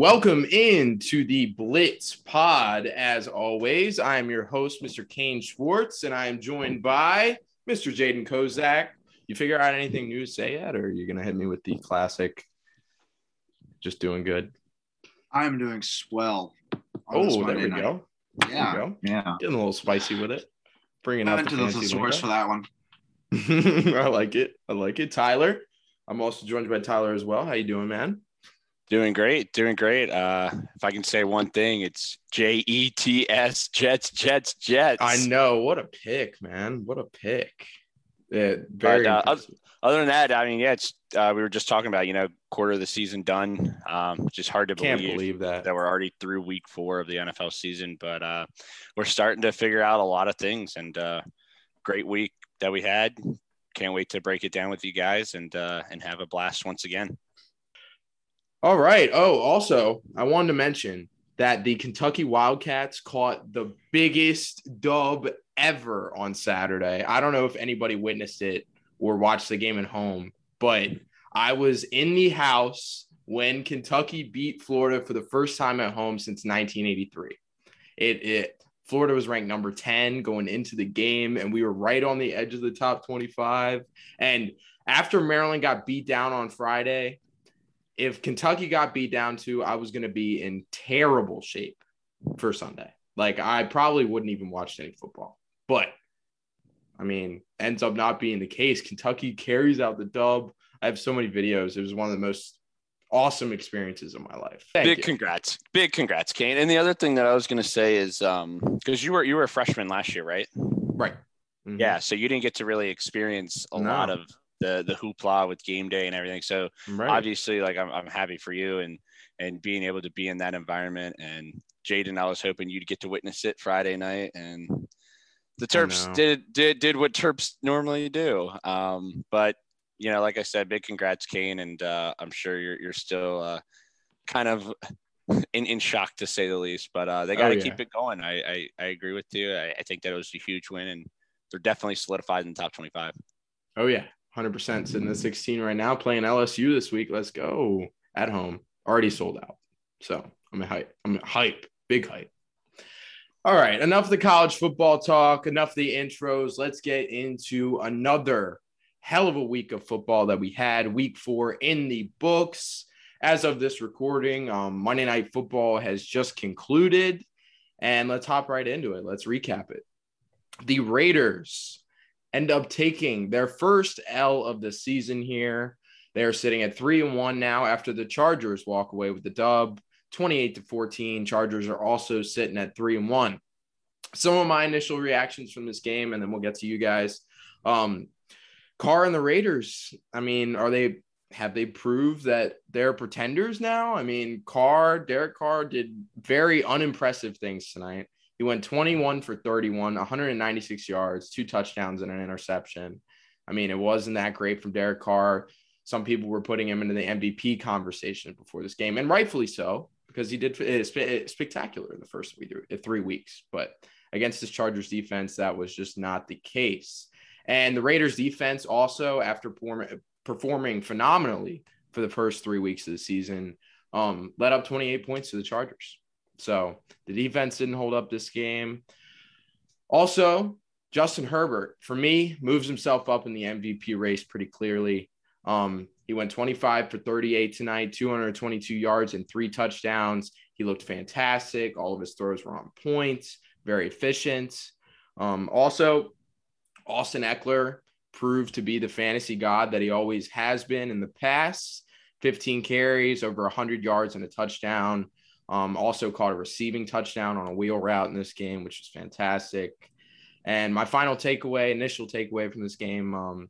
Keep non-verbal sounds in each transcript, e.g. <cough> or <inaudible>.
Welcome in to the Blitz Pod. As always, I am your host, Mr. Kane Schwartz, and I am joined by Mr. Jaden Kozak. You figure out anything new to say yet, or are you gonna hit me with the classic? Just doing good. I'm doing swell. Oh, there we night. go. There Yeah, we go. yeah. Getting a little spicy with it. Bringing I out went the to the fancy thesaurus for that one. <laughs> I like it. I like it. Tyler. I'm also joined by Tyler as well. How you doing, man? Doing great, doing great. Uh, if I can say one thing, it's J E T S Jets, Jets, Jets. I know. What a pick, man. What a pick. Yeah, very But, uh. Other than that, I mean, yeah, it's uh, we were just talking about, you know, quarter of the season done. Um, just hard to Can't believe, believe that. that we're already through week four of the NFL season, but uh, we're starting to figure out a lot of things. And uh, great week that we had. Can't wait to break it down with you guys and uh, and have a blast once again. All right. Oh, also, I wanted to mention that the Kentucky Wildcats caught the biggest dub ever on Saturday. I don't know if anybody witnessed it or watched the game at home, but I was in the house when Kentucky beat Florida for the first time at home since 1983. It, it Florida was ranked number 10 going into the game, and we were right on the edge of the top 25. And after Maryland got beat down on Friday, if Kentucky got beat down too, I was going to be in terrible shape for Sunday. Like I probably wouldn't even watch any football. But I mean, ends up not being the case. Kentucky carries out the dub. I have so many videos. It was one of the most awesome experiences of my life. Thank big you. congrats big congrats kane and the other thing that i was going to say is um because you were you were a freshman last year right right. Mhm. yeah so you didn't get to really experience a No. lot of the the hoopla with game day and everything. So Right. obviously like I'm, I'm happy for you and and being able to be in that environment. And jaden i was hoping you'd get to witness it friday night. And the terps did did did what terps normally do. Um but you know like i said big congrats kane. And uh i'm sure you're you're still uh kind of in, in shock to say the least. But uh they Oh, got to yeah. keep it going. I, I i agree with you. I, I think that it was a huge win. And they're definitely solidified in the top 25 Oh yeah, hundred percent. Sitting at sixteen right now, playing LSU this week. Let's go at home. Already sold out. So I'm a hype. I'm a hype. Big hype. All right, enough of the college football talk. Enough of the intros. Let's get into another hell of a week of football that we had. Week four in the books. As of this recording, um, Monday Night Football has just concluded, and let's hop right into it. Let's recap it. The Raiders end up taking their first L of the season here. They're sitting at three and one now after the Chargers walk away with the dub, 28 to 14. Chargers are also sitting at three and one. Some of my initial reactions from this game, and then we'll get to you guys. Um, Carr and the Raiders, I mean, are they have they proved that they're pretenders now? I mean, Carr, Derek Carr did very unimpressive things tonight. He went 21 for 31, 196 yards, two touchdowns, and an interception. I mean, it wasn't that great from Derek Carr. Some people were putting him into the MVP conversation before this game, and rightfully so, because he did uh, it's uh, spectacular in the first uh, three weeks. But against this Chargers defense, that was just not the case. And the Raiders defense also, after perform- performing phenomenally for the first three weeks of the season, um, led up 28 points to the Chargers. So the defense didn't hold up this game. Also, Justin Herbert, for me, moves himself up in the MVP race pretty clearly. Um, he went 25 for 38 tonight, 222 yards and three touchdowns. He looked fantastic. All of his throws were on point, very efficient. Um, also, Austin Ekeler proved to be the fantasy god that he always has been in the past. 15 carries, over 100 yards and a touchdown. Um, also caught a receiving touchdown on a wheel route in this game, which was fantastic. And my final takeaway, initial takeaway from this game, um,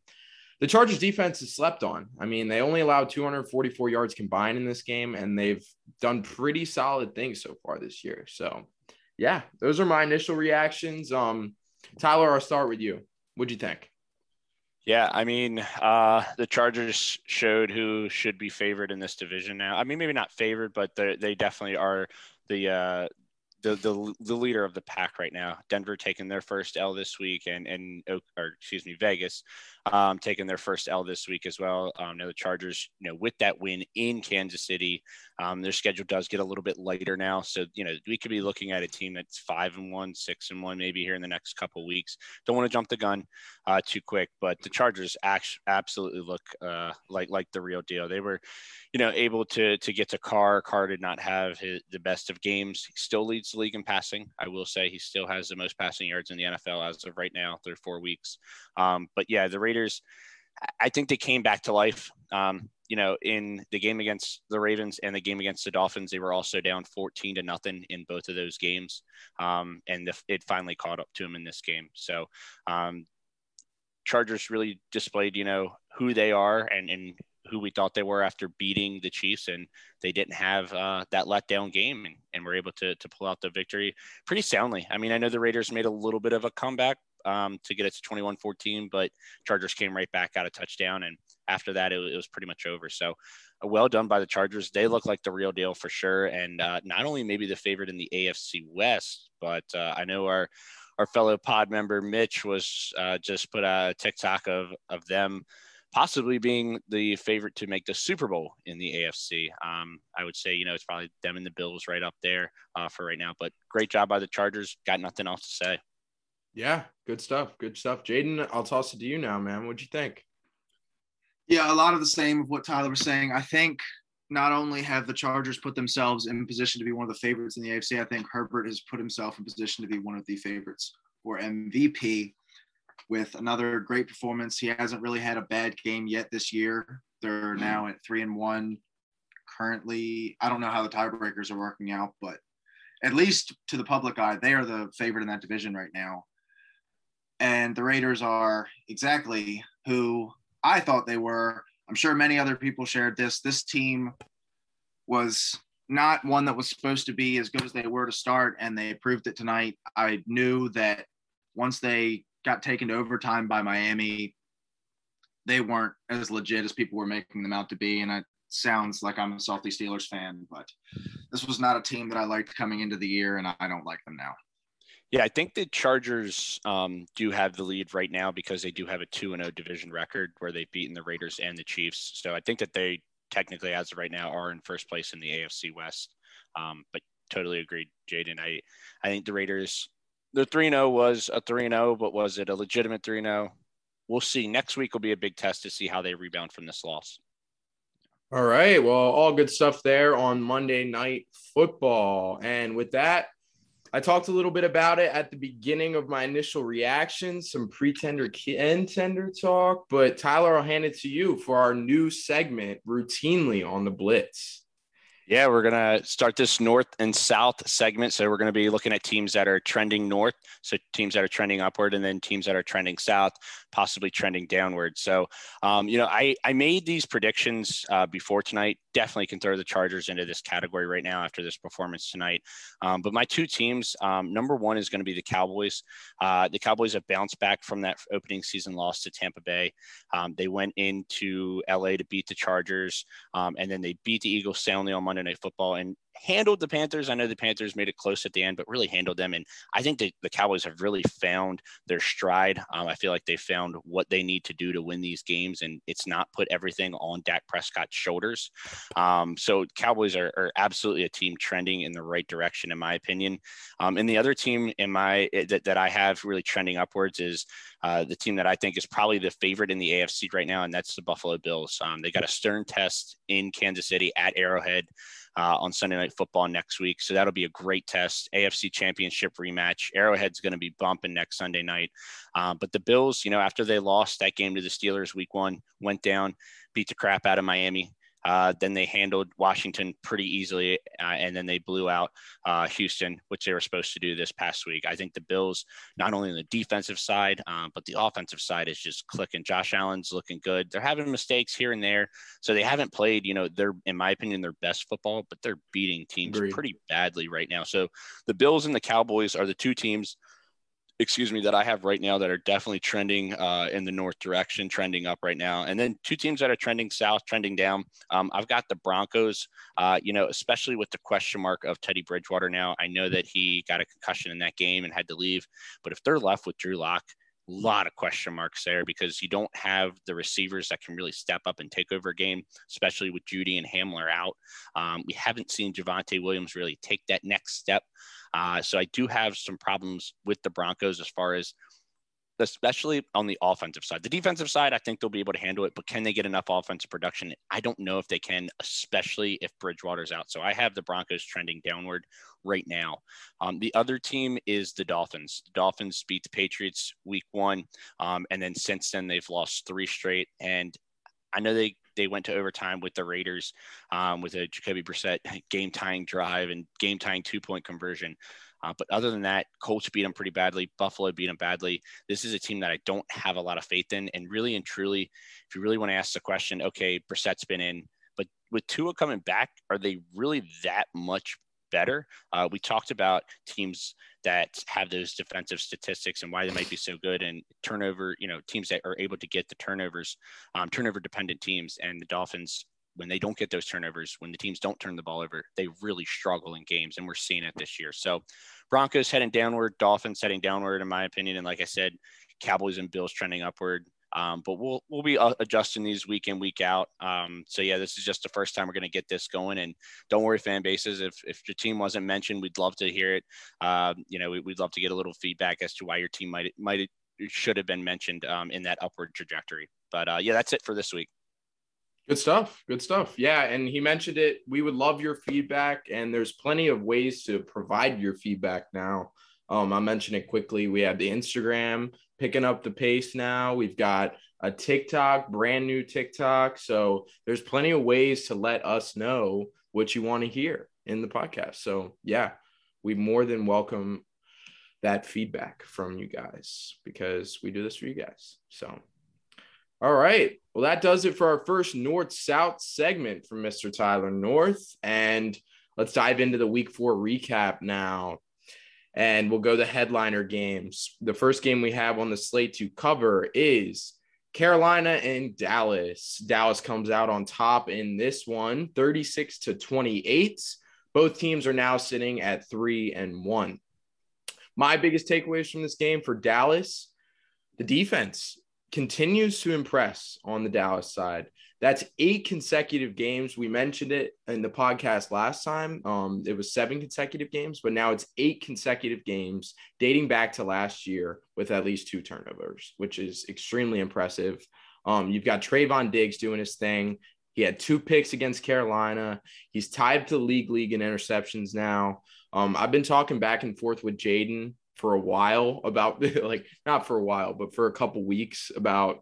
the Chargers defense is slept on. I mean, they only allowed 244 yards combined in this game, and they've done pretty solid things so far this year. So, yeah, those are my initial reactions. Um, Tyler, I'll start with you. What'd you think? Yeah, I mean, uh, the Chargers showed who should be favored in this division now. I mean, maybe not favored, but they definitely are the uh, the, the the leader of the pack right now. Denver taking their first L this week, and and or excuse me, Vegas um, taking their first L this week as well. Um, now the Chargers, you know, with that win in Kansas City, um, their schedule does get a little bit lighter now. So you know, we could be looking at a team that's five and one, six and one, maybe here in the next couple weeks. Don't want to jump the gun uh, too quick, but the Chargers actually absolutely look uh, like like the real deal. They were, you know, able to to get to Carr. Carr did not have his, the best of games. He still leads the league in passing. I will say he still has the most passing yards in the NFL as of right now through four weeks. Um, but yeah, the Raiders, I think they came back to life. Um, you know, in the game against the Ravens and the game against the Dolphins, they were also down 14 to nothing in both of those games. Um, and the, it finally caught up to them in this game. So, um, Chargers really displayed, you know, who they are and, and who we thought they were after beating the Chiefs, and they didn't have uh, that letdown game, and, and were able to to pull out the victory pretty soundly. I mean, I know the Raiders made a little bit of a comeback um, to get it to 21-14, but Chargers came right back, got a touchdown, and after that, it, it was pretty much over. So, uh, well done by the Chargers. They look like the real deal for sure, and uh, not only maybe the favorite in the AFC West, but uh, I know our our fellow pod member Mitch was uh, just put a TikTok of of them possibly being the favorite to make the Super Bowl in the AFC. Um, I would say, you know, it's probably them and the Bills right up there uh, for right now. But great job by the Chargers. Got nothing else to say. Yeah, good stuff. Good stuff. Jaden, I'll toss it to you now, man. What'd you think? Yeah, a lot of the same of what Tyler was saying. I think not only have the Chargers put themselves in position to be one of the favorites in the AFC, I think Herbert has put himself in position to be one of the favorites for MVP with another great performance. He hasn't really had a bad game yet this year. They're mm-hmm. now at three and one. Currently, I don't know how the tiebreakers are working out, but at least to the public eye, they are the favorite in that division right now. And the Raiders are exactly who I thought they were. I'm sure many other people shared this. This team was not one that was supposed to be as good as they were to start, and they proved it tonight. I knew that once they got taken to overtime by Miami. They weren't as legit as people were making them out to be. And it sounds like I'm a salty Steelers fan, but this was not a team that I liked coming into the year, and I don't like them now. Yeah, I think the Chargers um, do have the lead right now because they do have a 2 0 division record where they've beaten the Raiders and the Chiefs. So I think that they technically, as of right now, are in first place in the AFC West. Um, but totally agreed, Jaden. I, I think the Raiders the 3 0 was a 3 0, but was it a legitimate 3 0? We'll see. Next week will be a big test to see how they rebound from this loss. All right. Well, all good stuff there on Monday Night Football. And with that, I talked a little bit about it at the beginning of my initial reaction, some pretender contender talk. But Tyler, I'll hand it to you for our new segment, routinely on the Blitz. Yeah, we're going to start this north and south segment. So we're going to be looking at teams that are trending north, so teams that are trending upward, and then teams that are trending south, possibly trending downward. So, um, you know, I, I made these predictions uh, before tonight. Definitely can throw the Chargers into this category right now after this performance tonight. Um, but my two teams, um, number one is going to be the Cowboys. Uh, the Cowboys have bounced back from that opening season loss to Tampa Bay. Um, they went into LA to beat the Chargers, um, and then they beat the Eagles soundly on Monday Monday Night Football and handled the Panthers. I know the Panthers made it close at the end, but really handled them. And I think the, the Cowboys have really found their stride. Um, I feel like they found what they need to do to win these games, and it's not put everything on Dak Prescott's shoulders. Um, so Cowboys are, are, absolutely a team trending in the right direction, in my opinion. Um, and the other team in my eh, that, that I have really trending upwards is uh, the team that I think is probably the favorite in the AFC right now, and that's the Buffalo Bills. Um, they got a stern test in Kansas City at Arrowhead uh, on Sunday Night Football next week. So that'll be a great test. AFC Championship rematch. Arrowhead's going to be bumping next Sunday night. Uh, but the Bills, you know, after they lost that game to the Steelers week one, went down, beat the crap out of Miami. Uh, then they handled Washington pretty easily, uh, and then they blew out uh, Houston, which they were supposed to do this past week. I think the Bills, not only on the defensive side, uh, but the offensive side is just clicking. Josh Allen's looking good. They're having mistakes here and there, so they haven't played. You know, they're in my opinion their best football, but they're beating teams Agreed. pretty badly right now. So the Bills and the Cowboys are the two teams excuse me, that I have right now that are definitely trending uh, in the north direction, trending up right now. And then two teams that are trending south, trending down. Um, I've got the Broncos, uh, you know, especially with the question mark of Teddy Bridgewater now. I know that he got a concussion in that game and had to leave. But if they're left with Drew Lock, lot of question marks there because you don't have the receivers that can really step up and take over a game, especially with Jeudy and Hamler out. Um, we haven't seen Javonte Williams really take that next step. Uh, so I do have some problems with the Broncos as far as especially on the offensive side. The defensive side, I think they'll be able to handle it, but can they get enough offensive production? I don't know if they can, especially if Bridgewater's out. So I have the Broncos trending downward right now. Um, the other team is the Dolphins. The Dolphins beat the Patriots week one, um, and then since then they've lost three straight. And I know they they went to overtime with the Raiders um, with a Jacoby Brissett <laughs> game tying drive and game tying two point conversion. Uh, but other than that, Colts beat them pretty badly. Buffalo beat them badly. This is a team that I don't have a lot of faith in. And really and truly, if you really want to ask the question, okay, Brissett's been in, but with Tua coming back, are they really that much better? Uh, we talked about teams that have those defensive statistics and why they might be so good and turnover, you know, teams that are able to get the turnovers, um, turnover dependent teams. And the Dolphins when they don't get those turnovers, when the teams don't turn the ball over, they really struggle in games, and we're seeing it this year. So Broncos heading downward, Dolphins heading downward, in my opinion. And like I said, Cowboys and Bills trending upward. Um, but we'll we'll be uh, adjusting these week in week out. Um, so yeah, this is just the first time we're going to get this going. And don't worry, fan bases. If if your team wasn't mentioned, we'd love to hear it. Um, you know, we, would love to get a little feedback as to why your team might might should have been mentioned um, in that upward trajectory. But uh, yeah, that's it for this week. Good stuff. Good stuff. Yeah. And he mentioned it. We would love your feedback, and there's plenty of ways to provide your feedback now. Um, I mentioned it quickly. We have the Instagram picking up the pace now. We've got a TikTok, brand new TikTok. So there's plenty of ways to let us know what you want to hear in the podcast. So yeah, we more than welcome that feedback from you guys because we do this for you guys. So all right. Well, that does it for our first North South segment from Mr. Tyler North. And let's dive into the week four recap now. And we'll go the headliner games. The first game we have on the slate to cover is Carolina and Dallas. Dallas comes out on top in this one, 36 to 28. Both teams are now sitting at three and one. My biggest takeaways from this game for Dallas the defense continues to impress on the Dallas side. That's eight consecutive games. We mentioned it in the podcast last time. Um, it was seven consecutive games, but now it's eight consecutive games dating back to last year with at least two turnovers, which is extremely impressive. Um, you've got Trevon Diggs doing his thing. He had two picks against Carolina. He's tied to the league league in interceptions now. Um, I've been talking back and forth with Jaden for a while about <laughs> like not for a while, but for a couple weeks about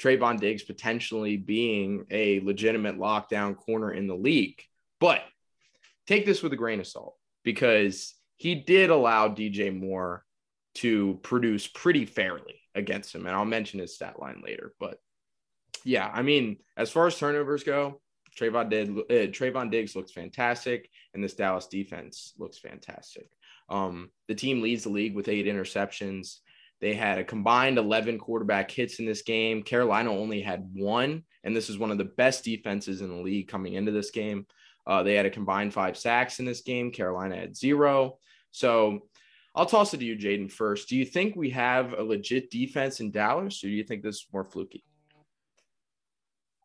Trevon Diggs potentially being a legitimate lockdown corner in the league. But take this with a grain of salt because he did allow DJ Moore to produce pretty fairly against him. And I'll mention his stat line later. But yeah, I mean, as far as turnovers go, Trevon, did, uh, Trevon Diggs looks fantastic, and this Dallas defense looks fantastic. Um, the team leads the league with eight interceptions. They had a combined 11 quarterback hits in this game. Carolina only had one, and this is one of the best defenses in the league coming into this game. Uh, they had a combined five sacks in this game. Carolina had zero. So I'll toss it to you, Jaden, first. Do you think we have a legit defense in Dallas, or do you think this is more fluky?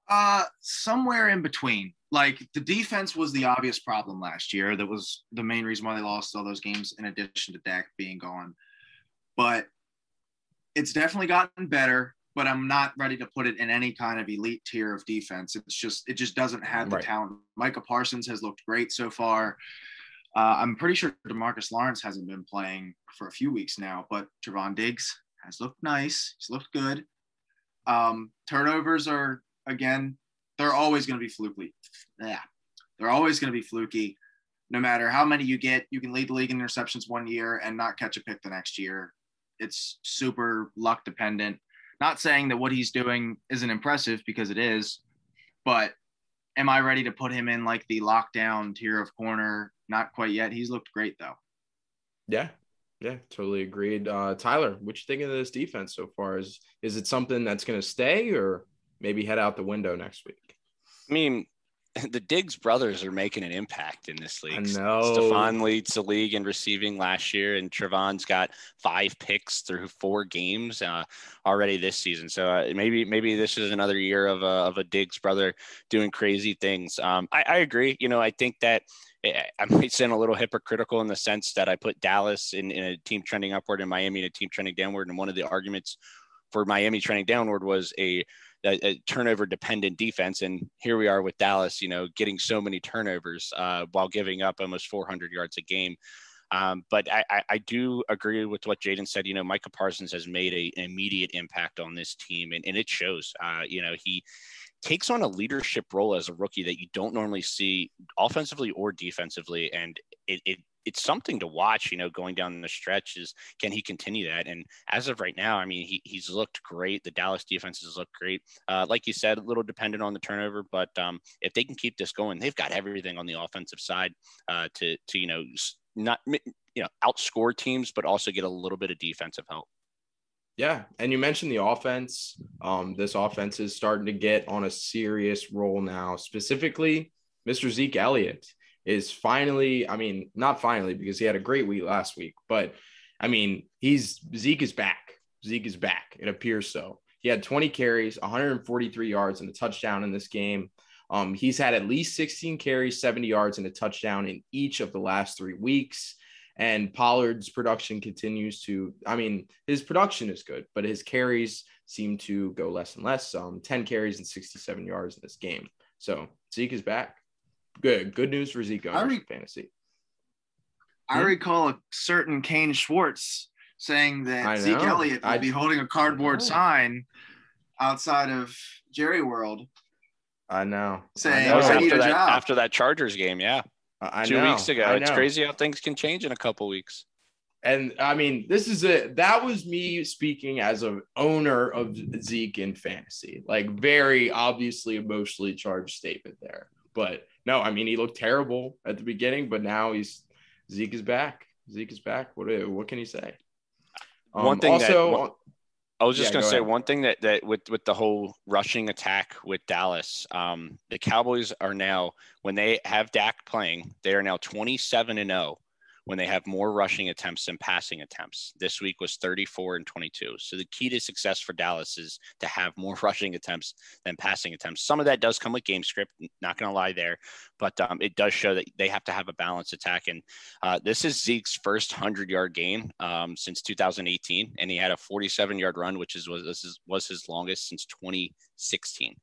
Uh, somewhere in between like the defense was the obvious problem last year. That was the main reason why they lost all those games, in addition to Dak being gone. But it's definitely gotten better. But I'm not ready to put it in any kind of elite tier of defense. It's just it just doesn't have the right. talent. Micah Parsons has looked great so far. Uh, I'm pretty sure Demarcus Lawrence hasn't been playing for a few weeks now, but Trevon Diggs has looked nice. He's looked good. Um, turnovers are again they're always going to be fluky. Yeah, they're always going to be fluky. No matter how many you get, you can lead the league in interceptions one year and not catch a pick the next year. It's super luck dependent. Not saying that what he's doing isn't impressive because it is, but am I ready to put him in like the lockdown tier of corner? Not quite yet. He's looked great though. Yeah, Yeah, totally agreed. Uh, Tyler, what you think of this defense so far? Is is it something that's going to stay, or maybe head out the window next week? I mean, <laughs> the Diggs brothers are making an impact in this league. I know. Stefon leads the league in receiving last year, and Trevon's got five picks through four games uh, already this season. So uh, maybe maybe this is another year of a, of a Diggs brother doing crazy things. Um, I, I agree. You know, I think that eh, I might sound a little hypocritical in the sense that I put Dallas in, in a team trending upward and Miami in a team trending downward. And one of the arguments for Miami trending downward was a a, a, turnover dependent defense. And here we are with Dallas, you know, getting so many turnovers uh, while giving up almost 400 yards a game. Um, but I, I, do agree with what Jaden said. You know, Micah Parsons has made a, an immediate impact on this team, and, and it shows. Uh, you know, he takes on a leadership role as a rookie that you don't normally see offensively or defensively, and it, it it's something to watch, you know, going down the stretch is can he continue that? And as of right now, I mean, he, he's looked great. The Dallas defense has looked great. Uh, like you said, a little dependent on the turnover, but um, if they can keep this going, they've got everything on the offensive side uh, to, to, you know, not, you know, outscore teams, but also get a little bit of defensive help. Yeah, and you mentioned the offense. Um, this offense is starting to get on a serious roll now. Specifically, Mr. Zeke Elliott is finally, I mean, not finally because he had a great week last week, but I mean, he's Zeke is back. Zeke is back. It appears so. He had 20 carries, 143 yards, and a touchdown in this game. Um, he's had at least 16 carries, 70 yards, and a touchdown in each of the last three weeks. And Pollard's production continues to, I mean, his production is good, but his carries seem to go less and less. Um, 10 carries and 67 yards in this game. So Zeke is back good good news for Zeke I re- fantasy. I hmm? recall a certain Kane Schwartz saying that Zeke Elliott would be holding a cardboard sign outside of Jerry World. I know. Saying, I know. after, that, after that Chargers game, yeah. I Two know. weeks ago. It's crazy how things can change in a couple weeks. And I mean, this is it. That was me speaking as an owner of Zeke in fantasy. Like, very obviously emotionally charged statement there. But no, I mean he looked terrible at the beginning, but now he's Zeke is back. Zeke is back. What what can he say? Um, one thing also, that, I was just yeah, gonna go say ahead. one thing that that with with the whole rushing attack with Dallas, um, the Cowboys are now when they have Dak playing, they are now twenty seven and zero oh when they have more rushing attempts than passing attempts. This week was 34 and 22. So the key to success for Dallas is to have more <laughs> rushing attempts than passing attempts. Some of that does come with game script, not going to lie there, but um, it does show that they have to have a balanced attack. And uh, this is Zeke's first 100 yard game um, since 2018, and he had a 47 yard run, which is was was his longest since 2016.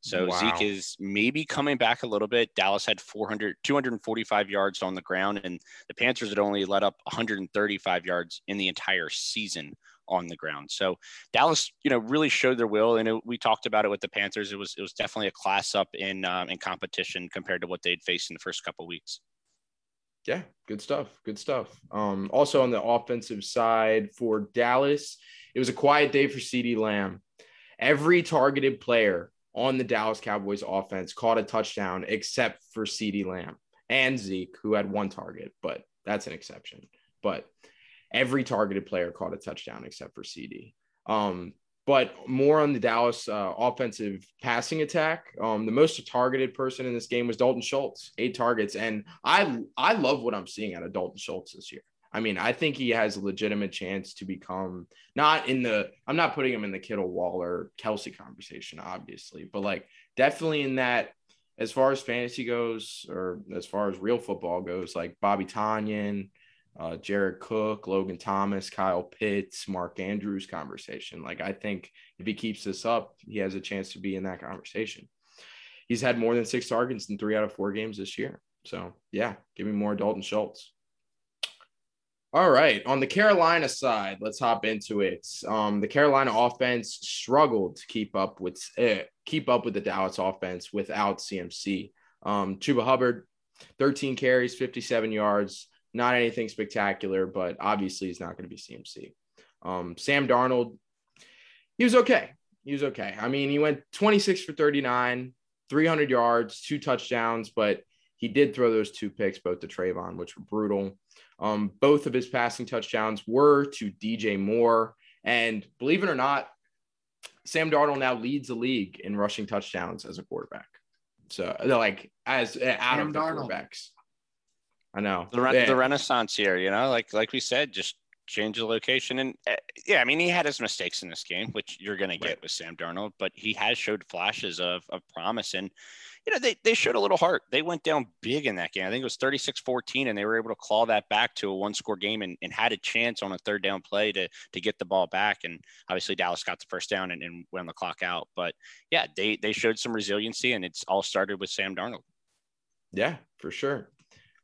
So wow. Zeke is maybe coming back a little bit. Dallas had 400 245 yards on the ground, and the Panthers had only let up 135 yards in the entire season on the ground. So Dallas, you know, really showed their will, and it, we talked about it with the Panthers. It was it was definitely a class up in um, in competition compared to what they'd faced in the first couple weeks. Yeah, good stuff. Good stuff. Um, also on the offensive side for Dallas, it was a quiet day for CeeDee Lamb. Every targeted player on the Dallas Cowboys offense caught a touchdown except for CeeDee Lamb and Zeke, who had one target, but that's an exception. But every targeted player caught a touchdown except for CeeDee. Um, but more on the Dallas uh, offensive passing attack. Um, the most targeted person in this game was Dalton Schultz, eight targets, and I I love what I'm seeing out of Dalton Schultz this year. I mean, I think he has a legitimate chance to become not in the. I'm not putting him in the Kittle Waller Kelce conversation, obviously, but like definitely in that as far as fantasy goes, or as far as real football goes, like Bobby Tonyan, uh, Jared Cook, Logan Thomas, Kyle Pitts, Mark Andrews conversation. Like, I think if he keeps this up, he has a chance to be in that conversation. He's had more than six targets in three out of four games this year. So, yeah, give me more Dalton Schultz. All right. On the Carolina side, let's hop into it. Um, the Carolina offense struggled to keep up with uh, keep up with the Dallas offense without CMC. Um, Chuba Hubbard, 13 carries, 57 yards, not anything spectacular, but obviously he's not going to be CMC. Um, Sam Darnold, he was okay. He was okay. I mean, he went 26 for 39, 300 yards, two touchdowns, but he did throw those two picks, both to Trevon, which were brutal. Um, both of his passing touchdowns were to DJ Moore. And believe it or not, Sam Darnold now leads the league in rushing touchdowns as a quarterback. So like as uh, out Sam of the Darnold. quarterbacks. I know the, re- yeah. the renaissance here, you know, like like we said, just change the location. And uh, yeah, I mean, he had his mistakes in this game, which you're going to get right. with Sam Darnold, but he has showed flashes of, of promise. And, you know, they, they showed a little heart. They went down big in that game. I think it was 36 14, and they were able to claw that back to a one score game and, and had a chance on a third down play to, to get the ball back. And obviously, Dallas got the first down and, and went the clock out. But yeah, they, they showed some resiliency, and it's all started with Sam Darnold. Yeah, for sure.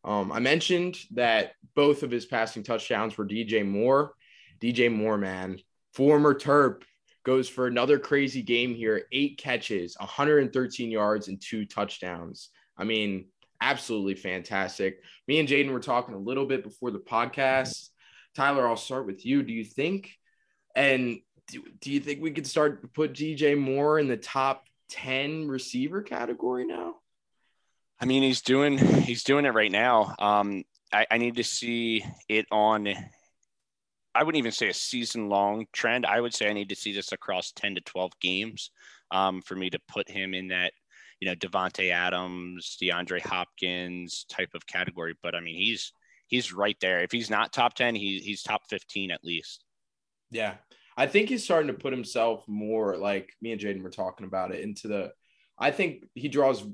Um, I mentioned that both of his passing touchdowns were DJ Moore. DJ Moore, man, former Terp, goes for another crazy game here eight catches, 113 yards, and two touchdowns. I mean, absolutely fantastic. Me and Jaden were talking a little bit before the podcast. Tyler, I'll start with you. Do you think, and do, do you think we could start to put DJ Moore in the top 10 receiver category now? I mean, he's doing he's doing it right now. Um, I, I need to see it on. I wouldn't even say a season long trend. I would say I need to see this across ten to twelve games um, for me to put him in that you know Davante Adams, DeAndre Hopkins type of category. But I mean, he's he's right there. If he's not top ten, he's he's top fifteen at least. Yeah, I think he's starting to put himself more like me and Jaden were talking about it into the. I think he draws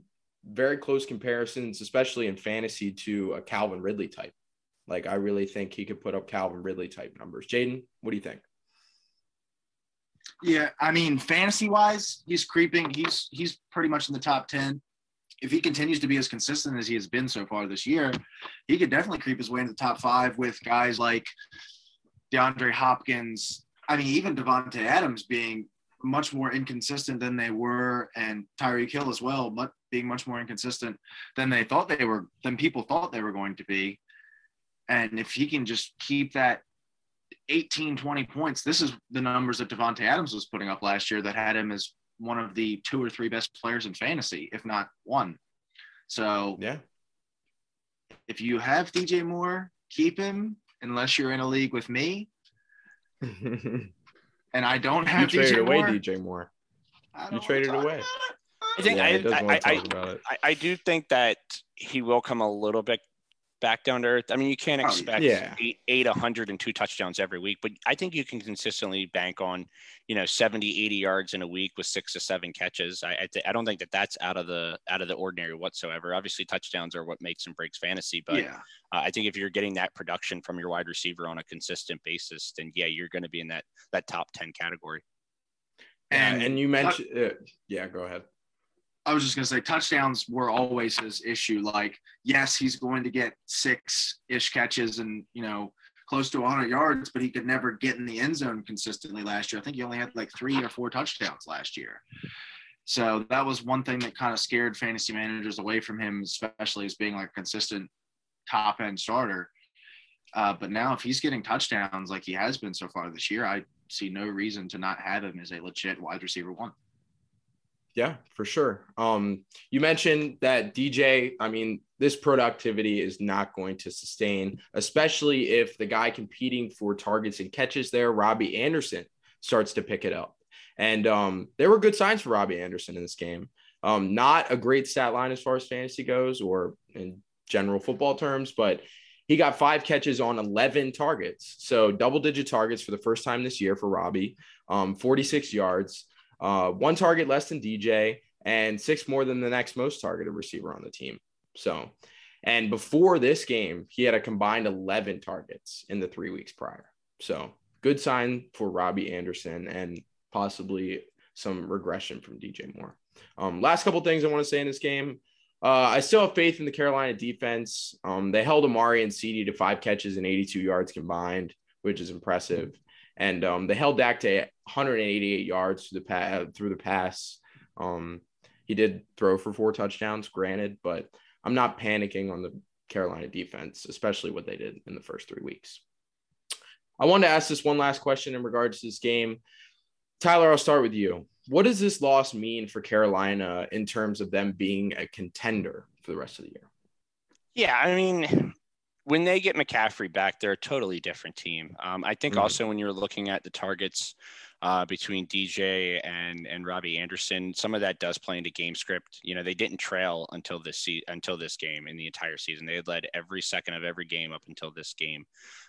very close comparisons, especially in fantasy, to a Calvin Ridley type. Like I really think he could put up Calvin Ridley type numbers. Jaden, what do you think? Yeah, I mean, fantasy wise, he's creeping. He's he's pretty much in the top ten. If he continues to be as consistent as he has been so far this year, he could definitely creep his way into the top five with guys like DeAndre Hopkins. I mean, even Davante Adams being much more inconsistent than they were, and Tyreek Hill as well, but being much more inconsistent than they thought they were, than people thought they were going to be. And if he can just keep that 18, 20 points, this is the numbers that Davante Adams was putting up last year that had him as one of the two or three best players in fantasy, if not one. So yeah, if you have DJ Moore, keep him unless you're in a league with me. <laughs> and I don't have you traded DJ away DJ Moore. You traded away. I think yeah, I, I, I, I, do think that he will come a little bit back down to earth. I mean, you can't expect oh, yeah. eight, eight, 100 and two touchdowns every week, but I think you can consistently bank on, you know, 70, 80 yards in a week with six to seven catches. I, I, th- I don't think that that's out of the, out of the ordinary whatsoever. Obviously touchdowns are what makes and breaks fantasy, but yeah. uh, I think if you're getting that production from your wide receiver on a consistent basis, then yeah, you're going to be in that, that top 10 category. And, and you mentioned, uh, yeah, go ahead. I was just going to say touchdowns were always his issue. Like, yes, he's going to get six ish catches and, you know, close to 100 yards, but he could never get in the end zone consistently last year. I think he only had like three or four touchdowns last year. So that was one thing that kind of scared fantasy managers away from him, especially as being like a consistent top end starter. Uh, but now, if he's getting touchdowns like he has been so far this year, I see no reason to not have him as a legit wide receiver one. Yeah, for sure. Um, you mentioned that DJ, I mean, this productivity is not going to sustain, especially if the guy competing for targets and catches there, Robbie Anderson, starts to pick it up. And um, there were good signs for Robbie Anderson in this game. Um, not a great stat line as far as fantasy goes or in general football terms, but he got five catches on 11 targets. So double digit targets for the first time this year for Robbie, um, 46 yards uh, one target less than DJ, and six more than the next most targeted receiver on the team. So, and before this game, he had a combined 11 targets in the three weeks prior. So, good sign for Robbie Anderson and possibly some regression from DJ Moore. Um, last couple things I want to say in this game. Uh, I still have faith in the Carolina defense. Um, they held Amari and CeeDee to five catches and 82 yards combined, which is impressive and um, they held Dak to 188 yards through the pass. Through the pass, um, he did throw for four touchdowns, granted, but I'm not panicking on the Carolina defense, especially what they did in the first three weeks. I wanted to ask this one last question in regards to this game. Tyler, I'll start with you. What does this loss mean for Carolina in terms of them being a contender for the rest of the year? Yeah, I mean, when they get McCaffrey back, they're a totally different team. Um, I think mm-hmm. also when you're looking at the targets uh, between DJ and and Robbie Anderson, some of that does play into game script. You know, they didn't trail until this se- until this game in the entire season. They had led every second of every game up until this game.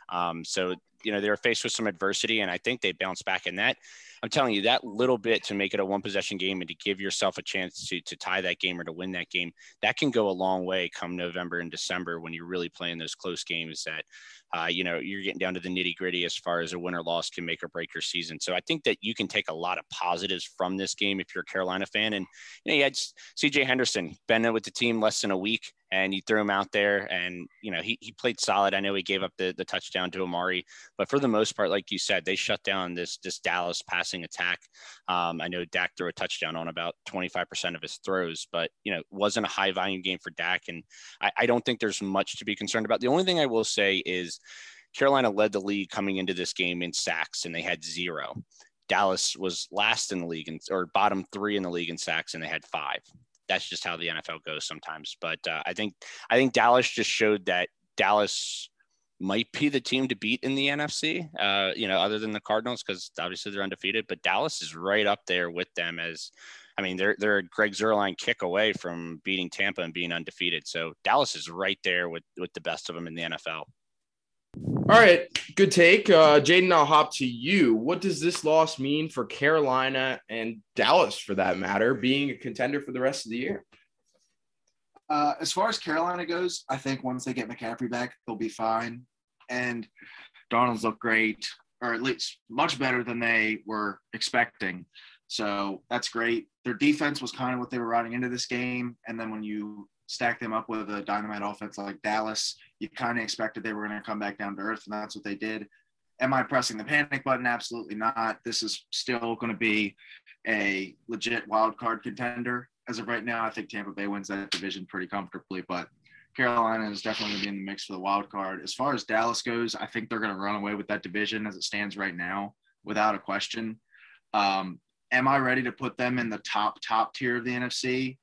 Um, so you know they were faced with some adversity, and I think they bounced back. in that I'm telling you, that little bit to make it a one possession game and to give yourself a chance to, to tie that game or to win that game, that can go a long way come November and December when you're really playing those close games that, uh, you know, you're getting down to the nitty gritty as far as a win or loss can make or break your season. So I think that you can take a lot of positives from this game if you're a Carolina fan. And, you know, you had CJ Henderson been with the team less than a week and you threw him out there and you know he, he played solid. I know he gave up the, the touchdown to amari but for the most part like you said they shut down this this dallas passing attack. Um, i know dak threw a touchdown on about 25% of his throws but you know wasn't a high volume game for dak and I, I don't think there's much to be concerned about. The only thing i will say is carolina led the league coming into this game in sacks and they had zero. Dallas was last in the league and or bottom three in the league in sacks and they had five that's just how the NFL goes sometimes. But uh, I think I think Dallas just showed that Dallas might be the team to beat in the NFC. Uh, you know, other than the Cardinals, because obviously they're undefeated. But Dallas is right up there with them as. I mean, they're they're a Greg Zuerlein kick away from beating Tampa and being undefeated. So Dallas is right there with with the best of them in the NFL. All right, good take. Uh, Jaden, I'll hop to you. What does this loss mean for Carolina and Dallas, for that matter, being a contender for the rest of the year? Uh, as far as Carolina goes, I think once they get McCaffrey back, they'll be fine. And Darnold's look great, or at least much better than they were expecting. So that's great. Their defense was kind of what they were riding into this game. And then when you stack them up with a dynamite offense like Dallas, you kind of expected they were going to come back down to earth, and that's what they did. Am I pressing the panic button? Absolutely not. This is still going to be a legit wild card contender. As of right now, I think Tampa Bay wins that division pretty comfortably, but Carolina is definitely going to be in the mix for the wild card. As far as Dallas goes, I think they're going to run away with that division as it stands right now, without a question. Um, am I ready to put them in the top top tier of the NFC?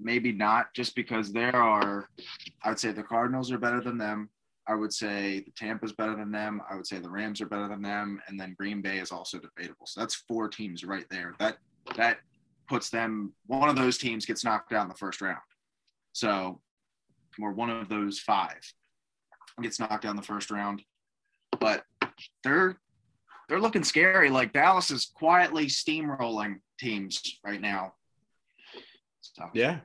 Maybe not just because there are I would say the Cardinals are better than them. I would say the Tampa's better than them. I would say the Rams are better than them, and then Green Bay is also debatable. So that's four teams right there. That that puts them. One of those teams gets knocked out in the first round. So, or one of those five gets knocked out in the first round. But they're they're looking scary. Like Dallas is quietly steamrolling teams right now. So. Yeah,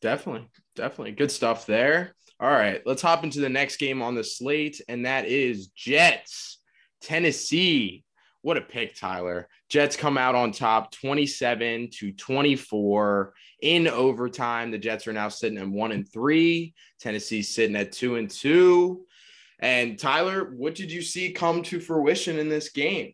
Definitely. Definitely. Good stuff there. All right. Let's hop into the next game on the slate, and that is Jets, Tennessee. What a pick, Tyler. Jets come out on top 27 to 24 in overtime. The Jets are now sitting at one and three. Tennessee's sitting at two and two. And Tyler, what did you see come to fruition in this game?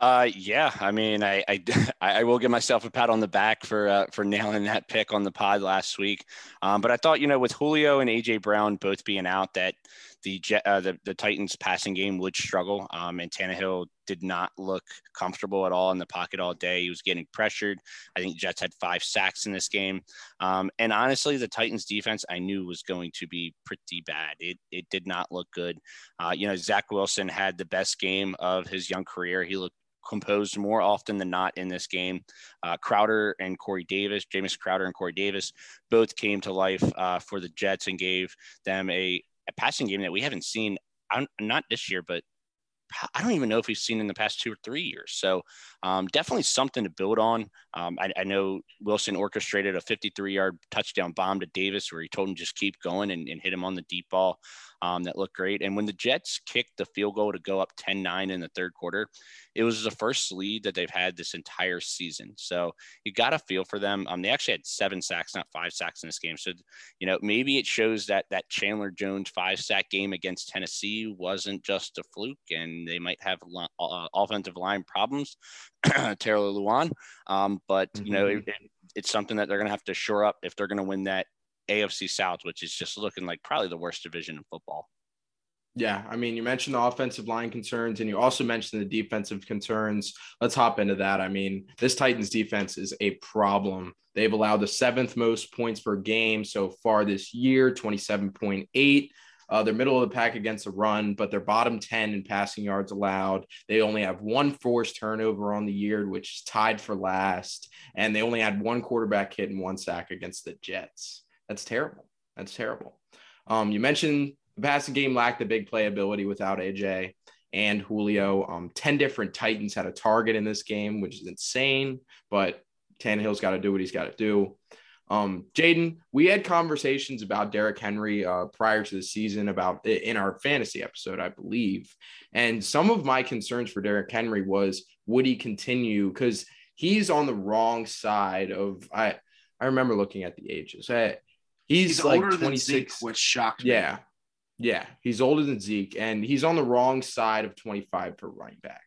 Uh, yeah, I mean, I, <laughs> I, I will give myself a pat on the back for uh, for nailing that pick on the pod last week. Um, but I thought, you know, with Julio and AJ Brown both being out, that the uh, the, the Titans passing game would struggle. Um, and Tannehill did not look comfortable at all in the pocket all day. He was getting pressured. I think Jets had five sacks in this game. Um, and honestly, the Titans defense I knew was going to be pretty bad. It it did not look good. Uh, you know, Zach Wilson had the best game of his young career. He looked composed more often than not in this game. Uh, Crowder and Corey Davis, James Crowder and Corey Davis, both came to life uh, for the Jets and gave them a, a passing game that we haven't seen, not this year, but I don't even know if we've seen in the past two or three years. So um, definitely something to build on. Um, I, I, know Wilson orchestrated a 53 yard touchdown bomb to Davis where he told him just keep going and, and hit him on the deep ball um, that looked great. And when the Jets kicked the field goal to go up 10 9 in the third quarter, it was the first lead that they've had this entire season. So you got a feel for them. Um, they actually had seven sacks, not five sacks in this game. So, you know, maybe it shows that that Chandler Jones five sack game against Tennessee wasn't just a fluke and they might have uh, offensive line problems, <clears throat> Taylor Lewan. Um, but, mm-hmm. you know, mm-hmm. it, it's something that they're going to have to shore up if they're going to win that AFC South, which is just looking like probably the worst division in football. Yeah, I mean, you mentioned the offensive line concerns and you also mentioned the defensive concerns. Let's hop into that. I mean, this Titans defense is a problem. They've allowed the seventh most points per game so far this year, 27.8. Uh, they're middle of the pack against the run, but they're bottom 10 in passing yards allowed. They only have one forced turnover on the year, which is tied for last. And they only had one quarterback hit and one sack against the Jets. That's terrible. That's terrible. Um, you mentioned passing game lacked the big playability without AJ and Julio. Um, 10 different Titans had a target in this game, which is insane, but Tannehill's got to do what he's got to do. Um, Jaden, we had conversations about Derrick Henry uh, prior to the season about in our fantasy episode, I believe. And some of my concerns for Derrick Henry was would he continue because he's on the wrong side of I I remember looking at the ages. I, he's, he's like 26, Zeke, which shocked me. Yeah. Yeah, he's older than Zeke and he's on the wrong side of 25 for running back.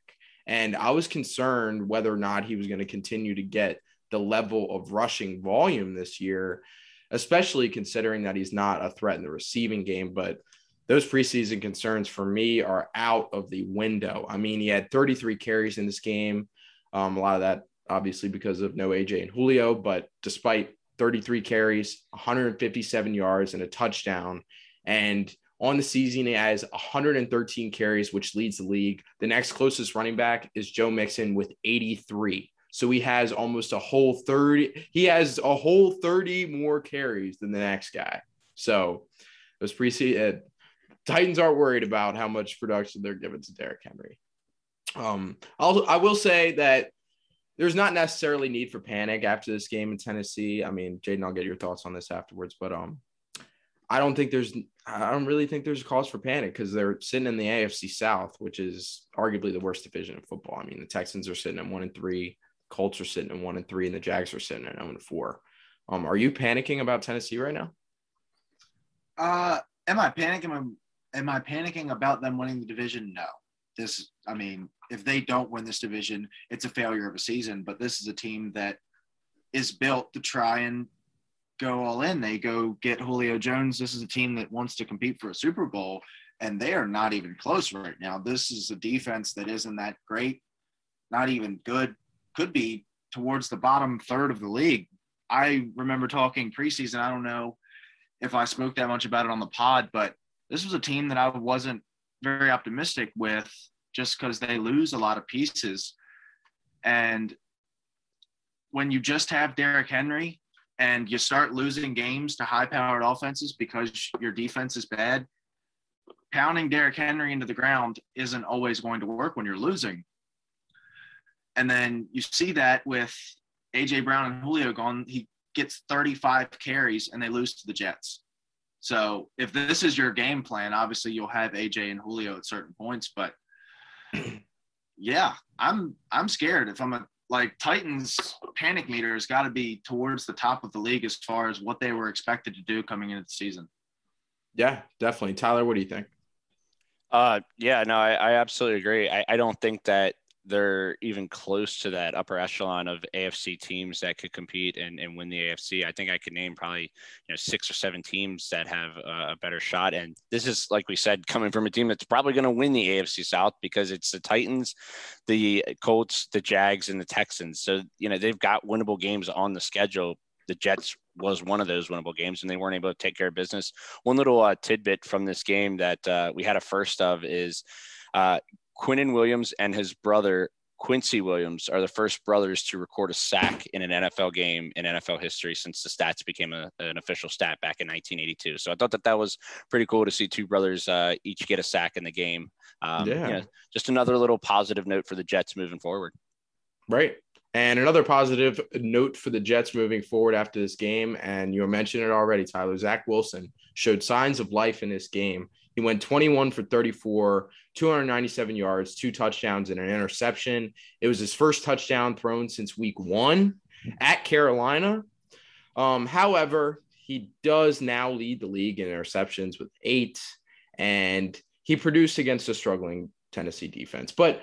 And I was concerned whether or not he was going to continue to get the level of rushing volume this year, especially considering that he's not a threat in the receiving game. But those preseason concerns for me are out of the window. I mean, he had 33 carries in this game. Um, a lot of that obviously because of no AJ and Julio, but despite 33 carries, 157 yards, and a touchdown. And on the season, he has 113 carries, which leads the league. The next closest running back is Joe Mixon with 83. So he has almost a whole 30. He has a whole 30 more carries than the next guy. So those preseason uh, Titans aren't worried about how much production they're giving to Derrick Henry. Um, I'll I will say that there's not necessarily need for panic after this game in Tennessee. I mean, Jaden, I'll get your thoughts on this afterwards, but um, I don't think there's I don't really think there's a cause for panic because they're sitting in the AFC South, which is arguably the worst division of football. I mean, the Texans are sitting at one and three, Colts are sitting at one and three, and the Jags are sitting at zero and four. Um, are you panicking about Tennessee right now? Uh, am I panicking? Am I panicking about them winning the division? No. This, I mean, if they don't win this division, it's a failure of a season. But this is a team that is built to try and go all in. They go get Julio Jones. This is a team that wants to compete for a Super Bowl, and they are not even close right now. This is a defense that isn't that great, not even good could be towards the bottom third of the league. I remember talking preseason. I don't know if I spoke that much about it on the pod, but this was a team that I wasn't very optimistic with just because they lose a lot of pieces. And when you just have Derrick Henry and you start losing games to high powered offenses because your defense is bad, pounding Derrick Henry into the ground isn't always going to work when you're losing. And then you see that with AJ Brown and Julio gone, he gets 35 carries and they lose to the Jets. So if this is your game plan, obviously you'll have AJ and Julio at certain points, but <clears throat> yeah, I'm I'm scared. If I'm a like Titans panic meter has got to be towards the top of the league as far as what they were expected to do coming into the season. Yeah, definitely. Tyler, what do you think? Uh, yeah, no, I, I absolutely agree. I, I don't think that they're even close to that upper echelon of AFC teams that could compete and, and win the AFC. I think I could name probably you know six or seven teams that have a, better shot. And this is like we said, coming from a team that's probably going to win the AFC South because it's the Titans, the Colts, the Jags, and the Texans. So you know they've got winnable games on the schedule. The Jets was one of those winnable games, and they weren't able to take care of business. One little uh, tidbit from this game that uh, we had a first of is. Uh, Quinnen Williams and his brother Quincy Williams are the first brothers to record a sack in an NFL game in NFL history since the stats became a, an official stat back in 1982. So I thought that that was pretty cool to see two brothers uh, each get a sack in the game. Um, yeah. You know, just another little positive note for the Jets moving forward. Right. And another positive note for the Jets moving forward after this game, and you mentioned it already, Tyler. Zach Wilson showed signs of life in this game. He went 21 for 34, 297 yards, two touchdowns, and an interception. It was his first touchdown thrown since week one at Carolina. Um, however, he does now lead the league in interceptions with eight, and he produced against a struggling Tennessee defense. But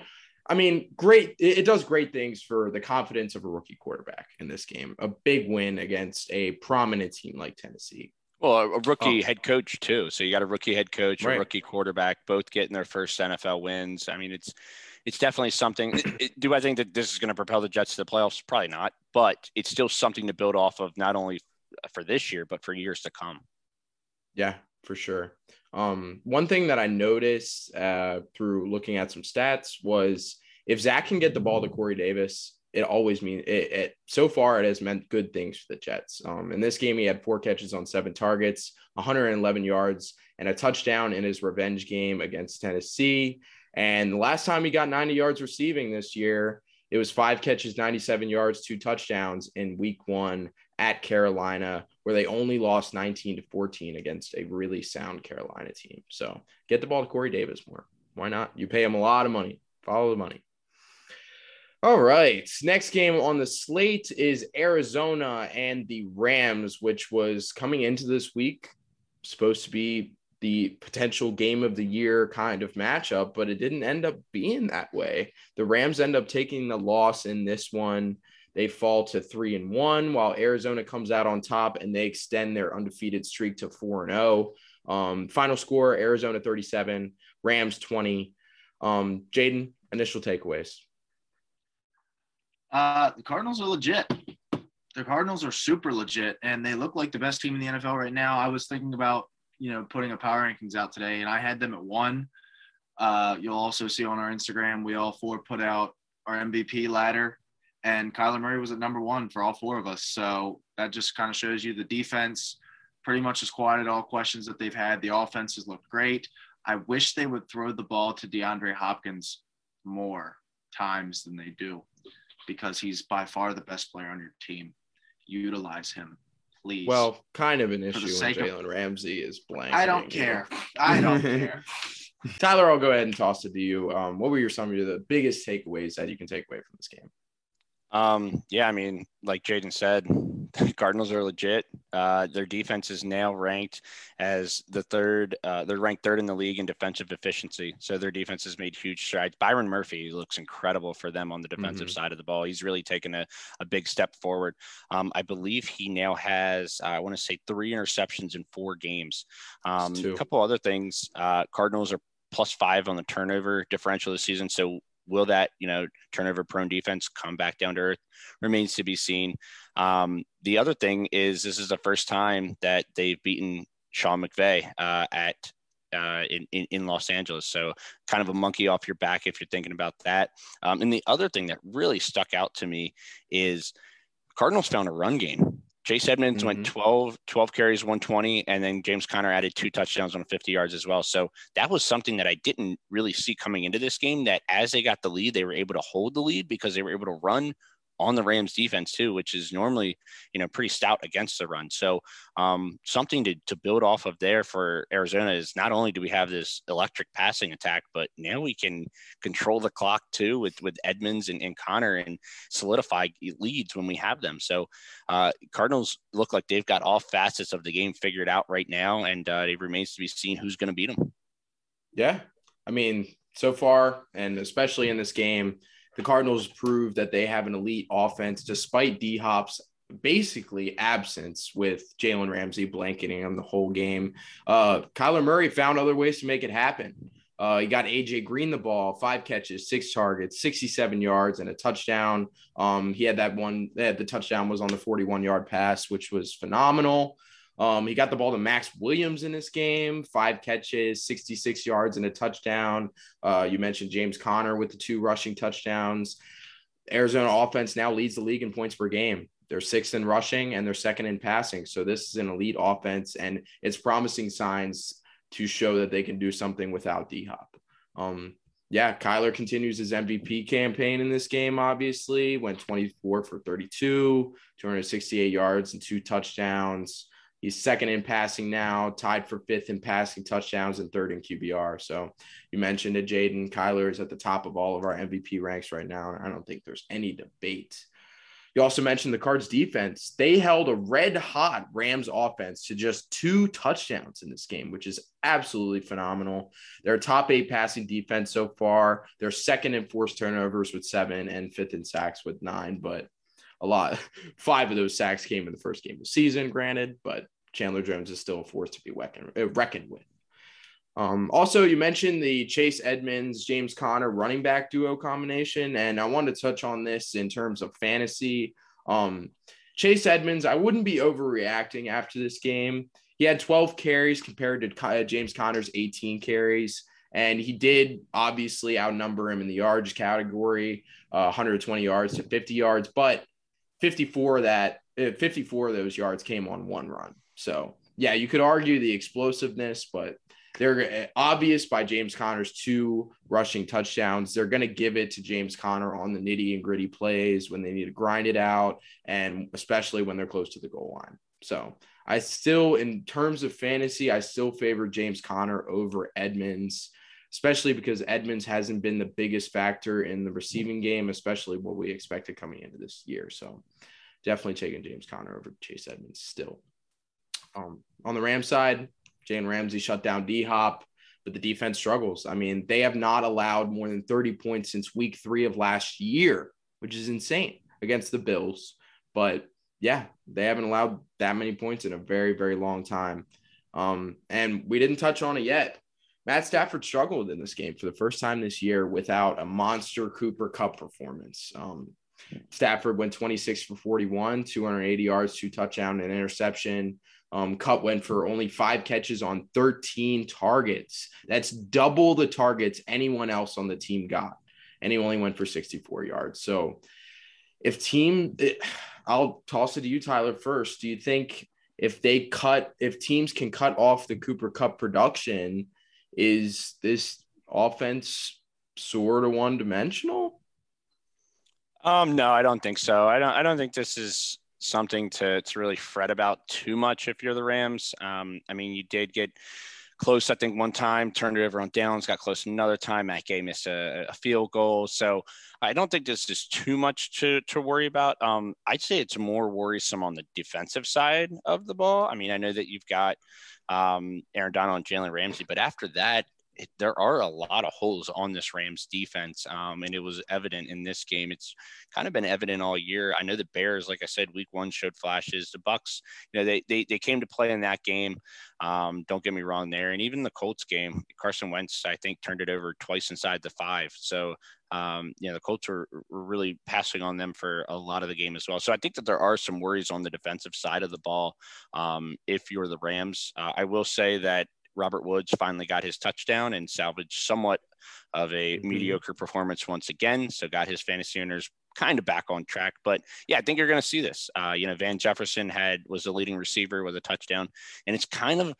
I mean, great. It, does great things for the confidence of a rookie quarterback in this game. A big win against a prominent team like Tennessee. Well, a rookie oh. head coach too. So you got a rookie head coach, right. a rookie quarterback, both getting their first NFL wins. I mean, it's it's definitely something. It, do I think that this is going to propel the Jets to the playoffs? Probably not, but it's still something to build off of, not only for this year but for years to come. Yeah, for sure. Um, one thing that I noticed uh, through looking at some stats was if Zach can get the ball to Corey Davis, it always means it, it, so far it has meant good things for the Jets. Um, in this game, he had four catches on seven targets, 111 yards, and a touchdown in his revenge game against Tennessee. And the last time he got 90 yards receiving this year, it was five catches, 97 yards, two touchdowns in week one at Carolina, where they only lost 19 to 14 against a really sound Carolina team. So get the ball to Corey Davis more. Why not? You pay him a lot of money. Follow the money. All right. Next game on the slate is Arizona and the Rams, which was coming into this week supposed to be the potential game of the year kind of matchup, but it didn't end up being that way. The Rams end up taking the loss in this one. They fall to three and one, while Arizona comes out on top and they extend their undefeated streak to four and zero. Oh. Um, final score: Arizona thirty-seven, Rams twenty. Um, Jaden, initial takeaways. Uh, the Cardinals are legit. The Cardinals are super legit, and they look like the best team in the NFL right now. I was thinking about you know putting a power rankings out today, and I had them at one. Uh, you'll also see on our Instagram, we all four put out our MVP ladder, and Kyler Murray was at number one for all four of us. So that just kind of shows you the defense pretty much has quieted all questions that they've had. The offense has looked great. I wish they would throw the ball to DeAndre Hopkins more times than they do because he's by far the best player on your team. Utilize him please. Well, kind of an issue when Jalen Ramsey is blank. I don't care. I don't <laughs> care. Tyler, I'll go ahead and toss it to you. Um, what were your some of the biggest takeaways that you can take away from this game? Um, yeah, I mean, like Jaden said, the <laughs> Cardinals are legit. Uh, their defense is now ranked as the third. Uh, they're ranked third in the league in defensive efficiency. So their defense has made huge strides. Byron Murphy looks incredible for them on the defensive mm-hmm. side of the ball. He's really taken a, a big step forward. Um, I believe he now has, uh, I want to say, three interceptions in four games. Um, a couple other things. Uh, Cardinals are plus five on the turnover differential this season. So will that you know turnover prone defense come back down to earth remains to be seen um, the other thing is this is the first time that they've beaten sean mcvay uh, at uh, in, in, in, Los Angeles. So kind of a monkey off your back if you're thinking about that. Um, and the other thing that really stuck out to me is Cardinals found a run game. Chase Edmonds mm-hmm. went 12, 12 carries, 120, and then James Conner added two touchdowns on 50 yards as well. So that was something that I didn't really see coming into this game. That as they got the lead, they were able to hold the lead because they were able to run on the Rams defense too, which is normally, you know, pretty stout against the run. So um, something to, to build off of there for Arizona is not only do we have this electric passing attack, but now we can control the clock too with, with Edmonds and, and Conner and solidify leads when we have them. So uh, Cardinals look like they've got all facets of the game figured out right now. And uh, it remains to be seen who's going to beat them. Yeah. I mean, so far, and especially in this game, the Cardinals proved that they have an elite offense despite D Hop's basically absence with Jalen Ramsey blanketing him the whole game. Uh, Kyler Murray found other ways to make it happen. Uh, he got AJ Green the ball, five catches, six targets, 67 yards, and a touchdown. Um, he had that one, had the touchdown was on the 41 yard pass, which was phenomenal. Um, he got the ball to Maxx Williams in this game, five catches, 66 yards, and a touchdown. Uh, you mentioned James Conner with the two rushing touchdowns. Arizona offense now leads the league in points per game. They're sixth in rushing and they're second in passing. So this is an elite offense, and it's promising signs to show that they can do something without D Hop. Um, yeah, Kyler continues his MVP campaign in this game, obviously, went 24 for 32, 268 yards and two touchdowns. He's second in passing now, tied for fifth in passing touchdowns and third in QBR. So you mentioned it, Jaden. Kyler is at the top of all of our MVP ranks right now. And I don't think there's any debate. You also mentioned the Cards defense. They held a red hot Rams offense to just two touchdowns in this game, which is absolutely phenomenal. They're a top eight passing defense so far. They're second in forced turnovers with seven and fifth in sacks with nine. But a lot. <laughs> Five of those sacks came in the first game of the season, granted, but Chandler Jones is still a force to be reckoned, uh, reckoned with. Um, also, you mentioned the Chase Edmonds, James Conner running back duo combination, and I wanted to touch on this in terms of fantasy. Um, Chase Edmonds, I wouldn't be overreacting after this game. He had 12 carries compared to uh, James Conner's 18 carries. And he did obviously outnumber him in the yards category, uh, 120 yards to 50 yards, but 54 that uh, 54 of those yards came on one run. So yeah, you could argue the explosiveness, but they're uh, obvious by James Conner's two rushing touchdowns. They're going to give it to James Conner on the nitty and gritty plays when they need to grind it out, and especially when they're close to the goal line. So I still, in terms of fantasy, I still favor James Conner over Edmonds especially because Edmonds hasn't been the biggest factor in the receiving game, especially what we expected coming into this year. So definitely taking James Conner over Chase Edmonds still. Um, on the Ram side, Jalen Ramsey shut down D Hop, but the defense struggles. I mean, they have not allowed more than 30 points since week three of last year, which is insane against the Bills. But yeah, they haven't allowed that many points in a very, very long time. Um, and we didn't touch on it yet. Matt Stafford struggled in this game for the first time this year without a monster Cooper Kupp performance. Um, Stafford went 26 for 41, 280 yards, two touchdown, and interception. Um, Kupp went for only five catches on 13 targets. That's double the targets anyone else on the team got. And he only went for 64 yards. So if team, <sighs> I'll toss it to you, Tyler, first. Do you think if they cut, if teams can cut off the Cooper Kupp production, is this offense sort of one dimensional? Um, no, I don't think so. I don't. I don't think this is something to to really fret about too much if you're the Rams. Um, I mean, you did get close, I think, one time, turned it over on downs, got close another time. Matt Gay missed a, a, field goal. So I don't think this is too much to, to worry about. Um, I'd say it's more worrisome on the defensive side of the ball. I mean, I know that you've got um, Aaron Donald and Jalen Ramsey. But after that, it, there are a lot of holes on this Rams defense, um, and it was evident in this game. It's kind of been evident all year. I know the Bears, like I said, Week One showed flashes. The Bucs, you know, they they, they came to play in that game. Um, don't get me wrong there, and even the Colts game, Carson Wentz, I think, turned it over twice inside the five. So um, you know, the Colts were, were, really passing on them for a lot of the game as well. So I think that there are some worries on the defensive side of the ball. Um, if you're the Rams, uh, I will say that Robert Woods finally got his touchdown and salvaged somewhat of a mm-hmm. mediocre performance once again. So got his fantasy owners kind of back on track. But yeah, I think you're going to see this. Uh, you know, Van Jefferson had was the leading receiver with a touchdown, and it's kind of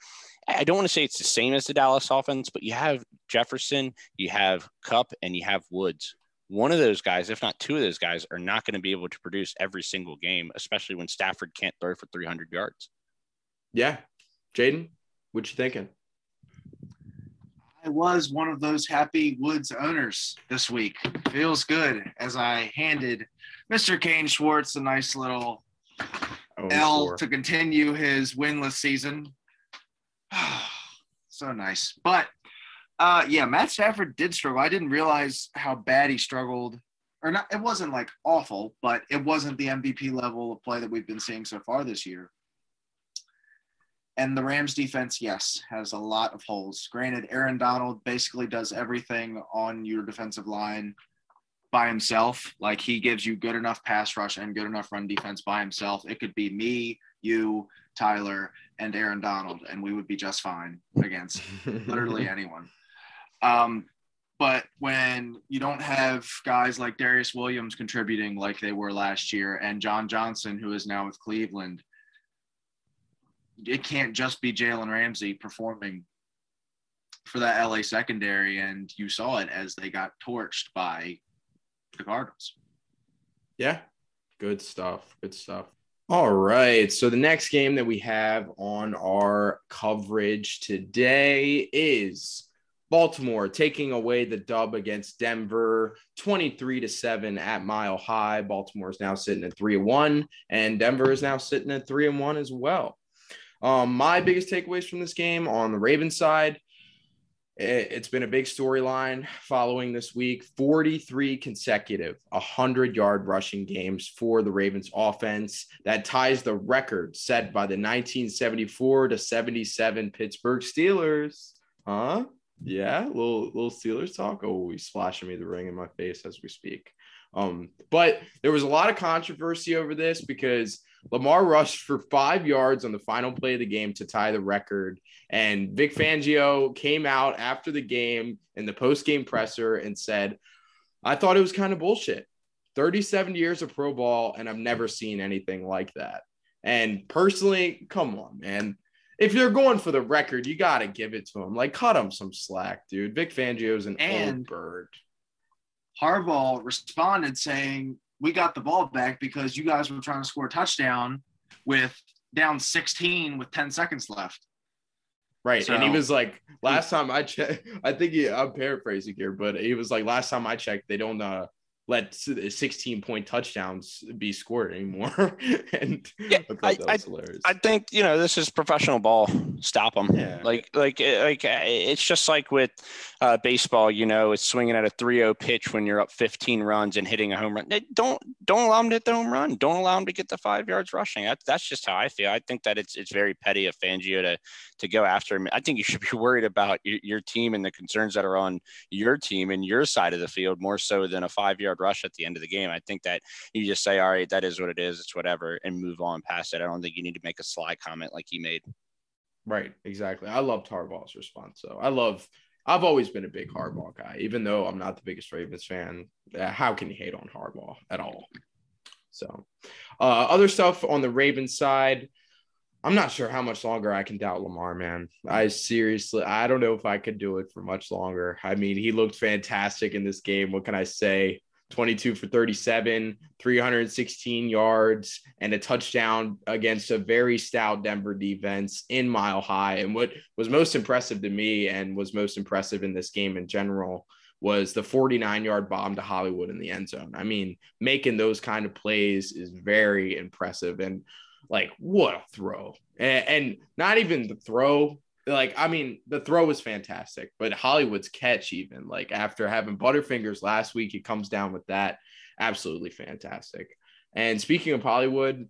I don't want to say it's the same as the Dallas offense, but you have Jefferson, you have Kupp, and you have Woods. One of those guys, if not two of those guys, are not going to be able to produce every single game, especially when Stafford can't throw for 300 yards. Yeah, Jaden, what you thinking? Was one of those happy Woods owners this week. Feels good as I handed Mr. Kane Schwartz a nice little oh, L to continue his winless season. <sighs> so nice. But uh, yeah, Matt Stafford did struggle. I didn't realize how bad he struggled. Or not, it wasn't like awful, but it wasn't the MVP level of play that we've been seeing so far this year. And the Rams defense, yes, has a lot of holes. Granted, Aaron Donald basically does everything on your defensive line by himself. Like he gives you good enough pass rush and good enough run defense by himself. It could be me, you, Tyler, and Aaron Donald, and we would be just fine against literally <laughs> anyone. Um, but when you don't have guys like Darious Williams contributing like they were last year, and John Johnson, who is now with Cleveland, it can't just be Jalen Ramsey performing for that LA secondary, and you saw it as they got torched by the Cardinals. Yeah, good stuff. Good stuff. All right. So the next game that we have on our coverage today is Baltimore taking away the dub against Denver 23 to 7 at Mile High. Baltimore is now sitting at 3 1, and Denver is now sitting at 3 and 1 as well. Um, my biggest takeaways from this game on the Ravens side, It's been a big storyline following this week 43 consecutive 100 yard rushing games for the Ravens offense. That ties the record set by the 1974 to 77 Pittsburgh Steelers. Huh? Yeah, little little Steelers talk. Oh, he's splashing me the ring in my face as we speak. Um, but there was a lot of controversy over this because Lamar rushed for five yards on the final play of the game to tie the record. And Vic Fangio came out after the game in the post game presser and said, I thought it was kind of bullshit. 37 years of pro ball, and I've never seen anything like that. And personally, come on, man. If you're going for the record, you got to give it to him. Like, cut him some slack, dude. Vic Fangio's an and old bird. Harbaugh responded saying, we got the ball back because you guys were trying to score a touchdown with down 16 with 10 seconds left. Right. So, and he was like, last time I checked, I think he, I'm paraphrasing here, but he was like, last time I checked, they don't uh, let uh, 16 point touchdowns be scored anymore. <laughs> and yeah, I, I, I, think you know this is professional ball. Stop them. Yeah. Like like eh, like eh, it's just like with uh, baseball. You know, it's swinging at a 3-0 pitch when you're up 15 runs and hitting a home run. Don't don't allow them to hit the home run. Don't allow them to get the five yards rushing. That, that's just how I feel. I think that it's it's very petty of Fangio to to go after him. I think you should be <laughs> worried about your, your team and the concerns that are on your team and your side of the field more so than a five yard rush at the end of the game. I think that you just say, all right, that is what it is. It's whatever and move on past it. I don't think you need to make a sly comment like he made. Right. Exactly. I love Harbaugh's response. So I love, I've always been a big Harbaugh guy, even though I'm not the biggest Ravens fan. How can you hate on Harbaugh at all? So, uh, other stuff on the Ravens side, I'm not sure how much longer I can doubt Lamar, man. I seriously, I don't know if I could do it for much longer. I mean, he looked fantastic in this game. What can I say? 22 for 37, 316 yards, and a touchdown against a very stout Denver defense in Mile High. And what was most impressive to me and was most impressive in this game in general was the 49 yard bomb to Hollywood in the end zone. I mean, making those kind of plays is very impressive. And like, what a throw! And, and not even the throw, like I mean, the throw was fantastic, but Hollywood's catch, even like after having Butterfingers last week, he comes down with that. Absolutely fantastic. And speaking of Hollywood,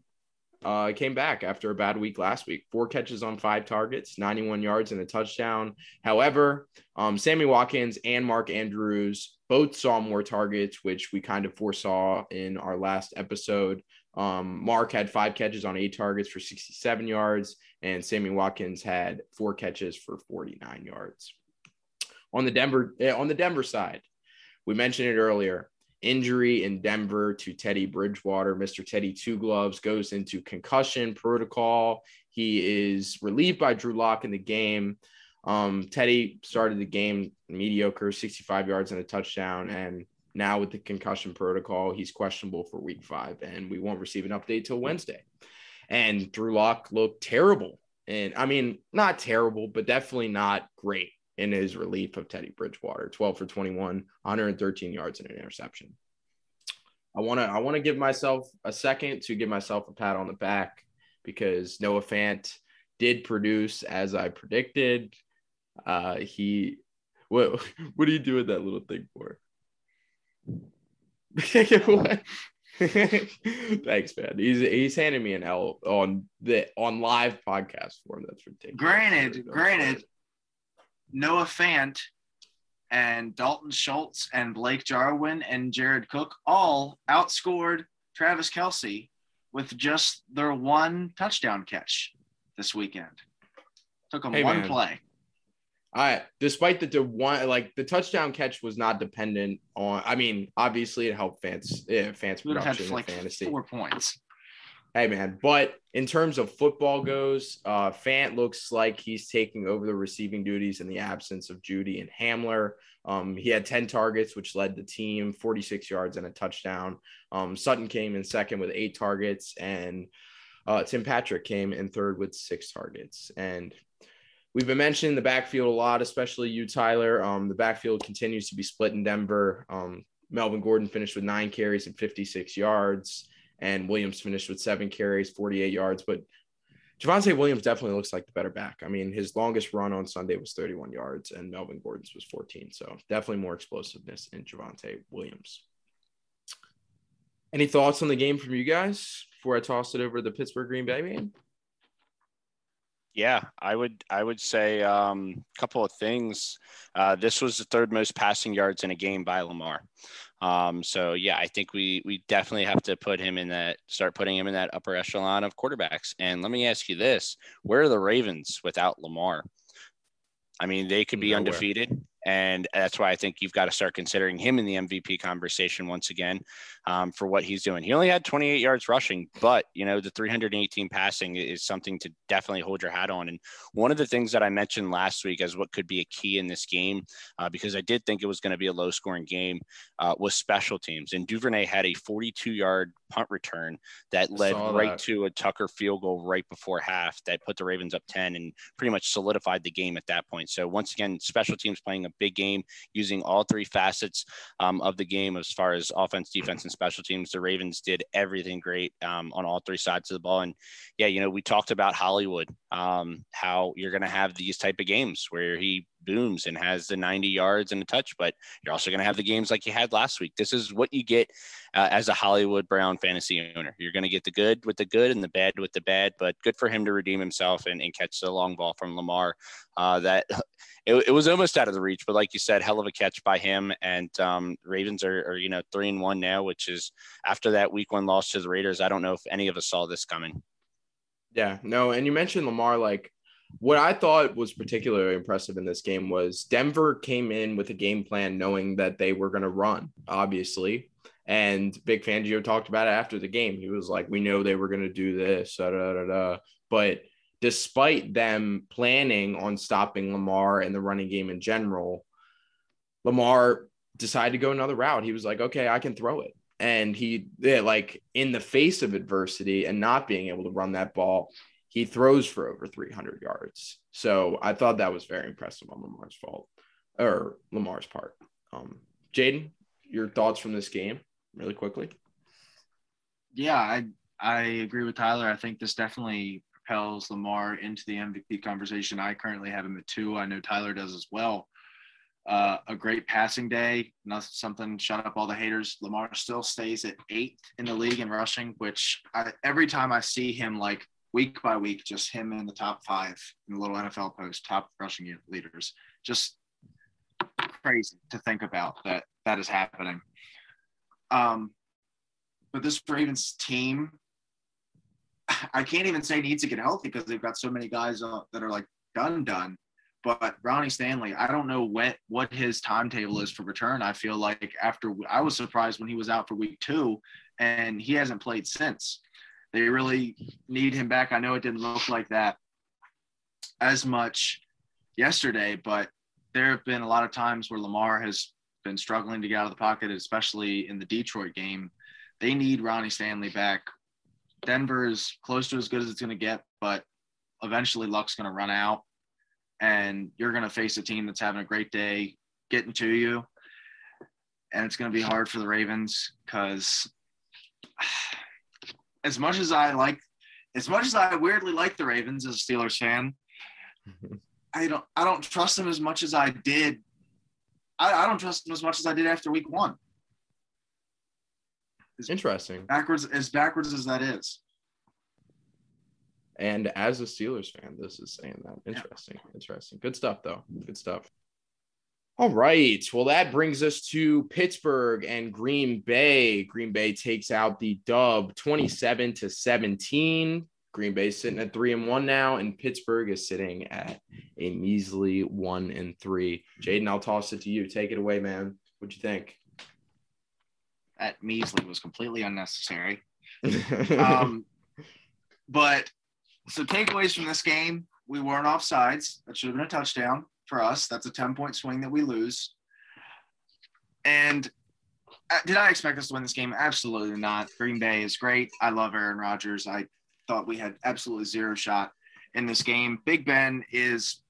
uh, came back after a bad week last week. Four catches on five targets, 91 yards and a touchdown. However, um, Sammy Watkins and Mark Andrews both saw more targets, which we kind of foresaw in our last episode. Um, Mark had five catches on eight targets for 67 yards, and Sammy Watkins had four catches for 49 yards. On the Denver eh, on the Denver side, we mentioned it earlier. Injury in Denver to Teddy Bridgewater. Mr. Teddy Two Gloves goes into concussion protocol. He is relieved by Drew Lock in the game. Um, Teddy started the game mediocre, 65 yards and a touchdown, and now with the concussion protocol, he's questionable for week five, and we won't receive an update till Wednesday. And Drew Lock looked terrible. And I mean, not terrible, but definitely not great in his relief of Teddy Bridgewater 12 for 21, 113 yards and an interception. I want to I want to give myself a second to give myself a pat on the back because Noah Fant did produce as I predicted. Uh, he what <laughs> what do you do with that little thing for? <laughs> Thanks, man. He's he's handing me an L on the on live podcast form. That's ridiculous. Granted, granted, Noah Fant and Dalton Schultz and Blake Jarwin and Jared Cook all outscored Travis Kelce with just their one touchdown catch this weekend. Took them hey, one man. play. I despite the one like the touchdown catch was not dependent on. I mean, obviously it helped fans yeah, fans production had, like, fantasy four points. Hey man, but in terms of football goes, uh, Fant looks like he's taking over the receiving duties in the absence of Jeudy and Hamler. Um, he had 10 targets, which led the team 46 yards and a touchdown. Um, Sutton came in second with eight targets, and uh, Tim Patrick came in third with six targets. And We've been mentioning the backfield a lot, especially you, Tyler. Um, the backfield continues to be split in Denver. Um, Melvin Gordon finished with nine carries and 56 yards, and Williams finished with seven carries, 48 yards. But Javonte Williams definitely looks like the better back. I mean, his longest run on Sunday was 31 yards, and Melvin Gordon's was 14. So definitely more explosiveness in Javonte Williams. Any thoughts on the game from you guys before I toss it over to the Pittsburgh Green Bay game? Yeah, I would I would say a um, couple of things. Uh, this was the third most passing yards in a game by Lamar. Um, so yeah, I think we we definitely have to put him in that start putting him in that upper echelon of quarterbacks. And let me ask you this: Where are the Ravens without Lamar? I mean, they could be Nowhere. undefeated. And that's why I think you've got to start considering him in the MVP conversation once again um, for what he's doing. He only had 28 yards rushing, but you know the 318 passing is something to definitely hold your hat on. And one of the things that I mentioned last week as what could be a key in this game, uh, because I did think it was going to be a low-scoring game, uh, was special teams. And Duvernay had a 42-yard punt return that led right that. to a Tucker field goal right before half that put the Ravens up 10 and pretty much solidified the game at that point. So once again, special teams playing a big game using all three facets um, of the game as far as offense, defense, and special teams. The Ravens did everything great um, on all three sides of the ball. And yeah, you know, we talked about Hollywood, um, how you're going to have these type of games where he booms and has the 90 yards and a touch, but you're also going to have the games like you had last week. This is what you get uh, as a Hollywood Brown fantasy owner. You're going to get the good with the good and the bad with the bad, but good for him to redeem himself and, and catch the long ball from Lamar. Uh, that <laughs> it, it, was almost out of the reach, but like you said, hell of a catch by him. And um, Ravens are, are, you know, three and one now, which is after that week one loss to the Raiders. I don't know if any of us saw this coming. Yeah, no. And you mentioned Lamar, like, what I thought was particularly impressive in this game was Denver came in with a game plan knowing that they were going to run, obviously. And Vic Fangio talked about it after the game. He was like, We know they were going to do this, da, da, da, da. but despite them planning on stopping Lamar and the running game in general, Lamar decided to go another route. He was like, Okay, I can throw it. And he, yeah, like, in the face of adversity and not being able to run that ball, he throws for over 300 yards. So I thought that was very impressive on Lamar's fault or Lamar's part. Um, Jaden, your thoughts from this game, really quickly. Yeah, I I agree with Tyler. I think this definitely propels Lamar into the MVP conversation. I currently have him at two. I know Tyler does as well. Uh, a great passing day, not something shut up all the haters. Lamar still stays at eighth in the league in rushing, which I, every time I see him like week by week, just him in the top five in the little NFL post, top rushing leaders. Just crazy to think about that that is happening. Um, but this Ravens team, I can't even say needs to get healthy because they've got so many guys uh, that are like done done. But Ronnie Stanley, I don't know what what his timetable is for return. I feel like after I was surprised when he was out for week two, and he hasn't played since. They really need him back. I know it didn't look like that as much yesterday, but there have been a lot of times where Lamar has been struggling to get out of the pocket, especially in the Detroit game. They need Ronnie Stanley back. Denver is close to as good as it's going to get, but eventually luck's going to run out, and you're going to face a team that's having a great day getting to you. And it's going to be hard for the Ravens because as much as I like, as much as I weirdly like the Ravens as a Steelers fan, I don't I don't trust them as much as I did. I, I don't trust them as much as I did after week one. As Interesting. Backwards as backwards as that is. And as a Steelers fan, this is saying that. Interesting. Yeah. Interesting. Good stuff though. Good stuff. All right. Well, that brings us to Pittsburgh and Green Bay. Green Bay takes out the dub 27 to 17. Green Bay sitting at three and one now, and Pittsburgh is sitting at a measly one and three. Jaden, I'll toss it to you. Take it away, man. What'd you think? That measly was completely unnecessary. <laughs> um, but so takeaways from this game: we weren't offsides. That should have been a touchdown for us. That's a 10 point swing that we lose. And uh, did I expect us to win this game? Absolutely not. Green Bay is great. I love Aaron Rodgers. I thought we had absolutely zero shot in this game. Big Ben is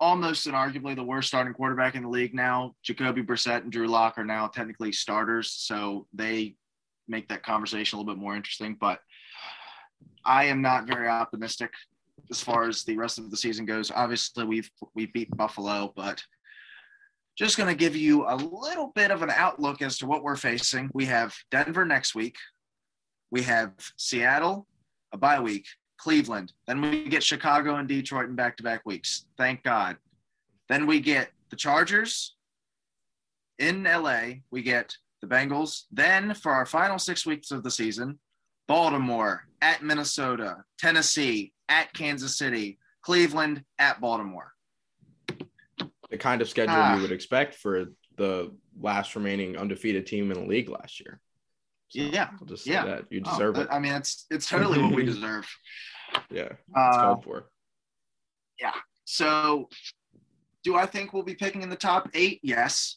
almost and arguably the worst starting quarterback in the league now. Jacoby Brissett and Drew Lock are now technically starters, so they make that conversation a little bit more interesting. But I am not very optimistic as far as the rest of the season goes. Obviously, we've we beat Buffalo, but just going to give you a little bit of an outlook as to what we're facing. We have Denver next week. We have Seattle, a bye week, Cleveland. Then we get Chicago and Detroit in back to back weeks. Thank God. Then we get the Chargers in LA. We get the Bengals. Then for our final six weeks of the season, Baltimore at Minnesota, Tennessee at Kansas City, Cleveland at Baltimore. The kind of schedule ah. you would expect for the last remaining undefeated team in the league last year. So yeah, I'll just say yeah. that you oh, deserve oh, it. I mean, it's it's totally what we <laughs> deserve. Yeah, it's uh, called for. Yeah. So, do I think we'll be picking in the top eight? Yes.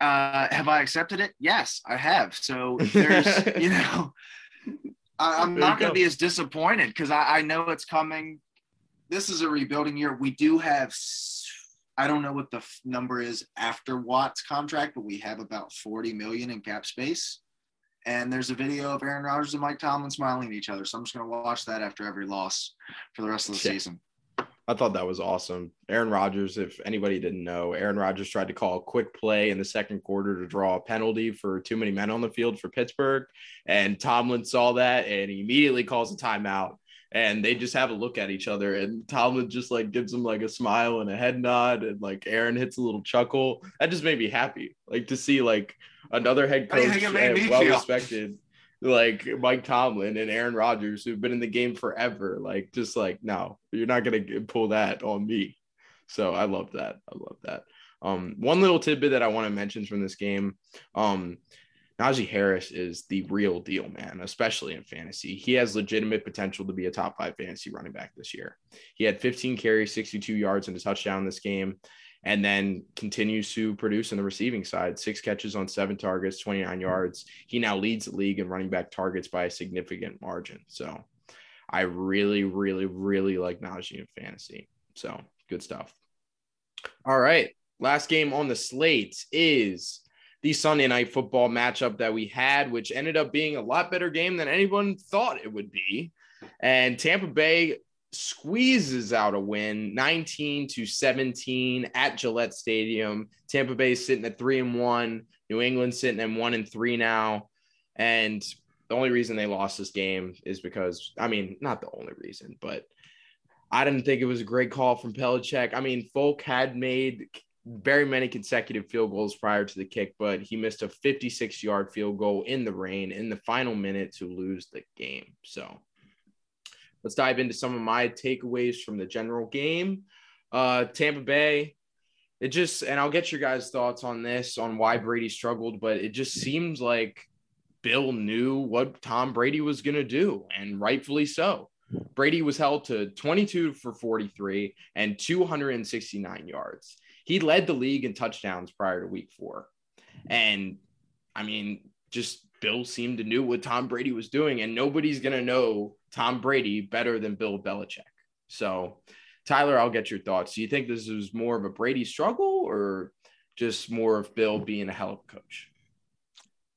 Uh, have I accepted it? Yes, I have. So there's, <laughs> you know, I, am not going to be as disappointed because I, I know it's coming. This is a rebuilding year. We do have, I don't know what the f- number is after Watt's contract, but we have about 40 million in cap space. And there's a video of Aaron Rodgers and Mike Tomlin smiling at each other. So I'm just going to watch that after every loss for the rest of the yeah. season. I thought that was awesome. Aaron Rodgers, if anybody didn't know, Aaron Rodgers tried to call a quick play in the second quarter to draw a penalty for too many men on the field for Pittsburgh. And Tomlin saw that and he immediately calls a timeout. And they just have a look at each other. And Tomlin just like gives him like a smile and a head nod. And like Aaron hits a little chuckle. That just made me happy. Like to see like another head coach, well respected like Mike Tomlin and Aaron Rodgers, who've been in the game forever. Like, just like, no, you're not gonna pull that on me. So I love that. I love that. Um, one little tidbit that I want to mention from this game. Um, Najee Harris is the real deal, man, especially in fantasy. He has legitimate potential to be a top five fantasy running back this year. He had 15 carries, 62 yards, and a touchdown this game and then continues to produce on the receiving side. Six catches on seven targets, 29 yards. He now leads the league in running back targets by a significant margin. So I really, really, really like Najee in fantasy. So good stuff. All right. Last game on the slate is the Sunday night football matchup that we had, which ended up being a lot better game than anyone thought it would be. And Tampa Bay squeezes out a win 19 to 17 at Gillette Stadium. Tampa Bay sitting at three and one, New England sitting at one and three now. And the only reason they lost this game is because, I mean, not the only reason, but I didn't think it was a great call from Belichick. I mean, Folk had made very many consecutive field goals prior to the kick, but he missed a 56 yard field goal in the rain in the final minute to lose the game. So, let's dive into some of my takeaways from the general game. Uh, Tampa Bay, it just, and I'll get your guys' thoughts on this, on why Brady struggled, but it just seems like Bill knew what Tom Brady was going to do, and rightfully so. Brady was held to 22 for 43 and 269 yards. He led the league in touchdowns prior to week four. And I mean, just Bill seemed to knew what Tom Brady was doing, and nobody's going to know Tom Brady better than Bill Belichick. So, Tyler, I'll get your thoughts. Do you think this was more of a Brady struggle or just more of Bill being a hell of a coach?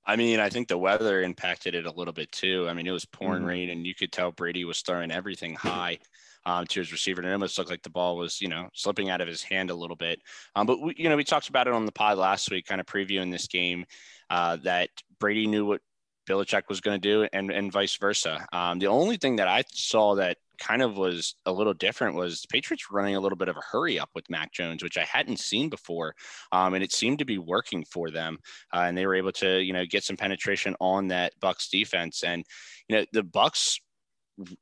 I mean, I think the weather impacted it a little bit too. I mean, it was pouring mm-hmm. rain, and you could tell Brady was throwing everything high um, to his receiver, and it almost looked like the ball was, you know, slipping out of his hand a little bit. Um, but we, you know, we talked about it on the pod last week, kind of previewing this game, uh, that Brady knew what Belichick was going to do, and and vice versa. Um, the only thing that I saw that kind of was a little different was the Patriots running a little bit of a hurry up with Mac Jones, which I hadn't seen before, um, and it seemed to be working for them. Uh, and they were able to, you know, get some penetration on that Bucs defense, and you know the Bucs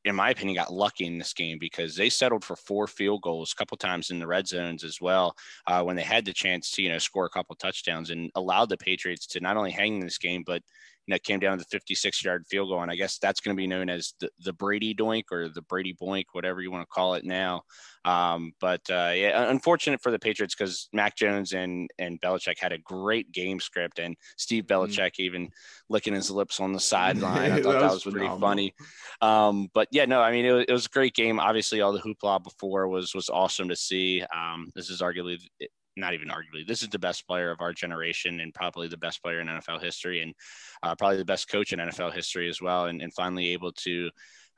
in my opinion, got lucky in this game because they settled for four field goals a couple times in the red zones as well uh, when they had the chance to you know score a couple touchdowns and allowed the Patriots to not only hang in this game but you know, came down to the 56 yard field goal. And I guess that's going to be known as the, the Brady doink or the Brady boink, whatever you want to call it now. Um, but uh, yeah, unfortunate for the Patriots because Mac Jones and, and Belichick had a great game script and Steve mm-hmm. Belichick mm-hmm. even licking his lips on the <laughs> sideline. I thought that, that was, was pretty funny. Um, but yeah, no, I mean, it, it, was a great game. Obviously all the hoopla before was, was awesome to see. Um, this is arguably not even arguably, this is the best player of our generation and probably the best player in NFL history and uh, probably the best coach in NFL history as well. And, and finally able to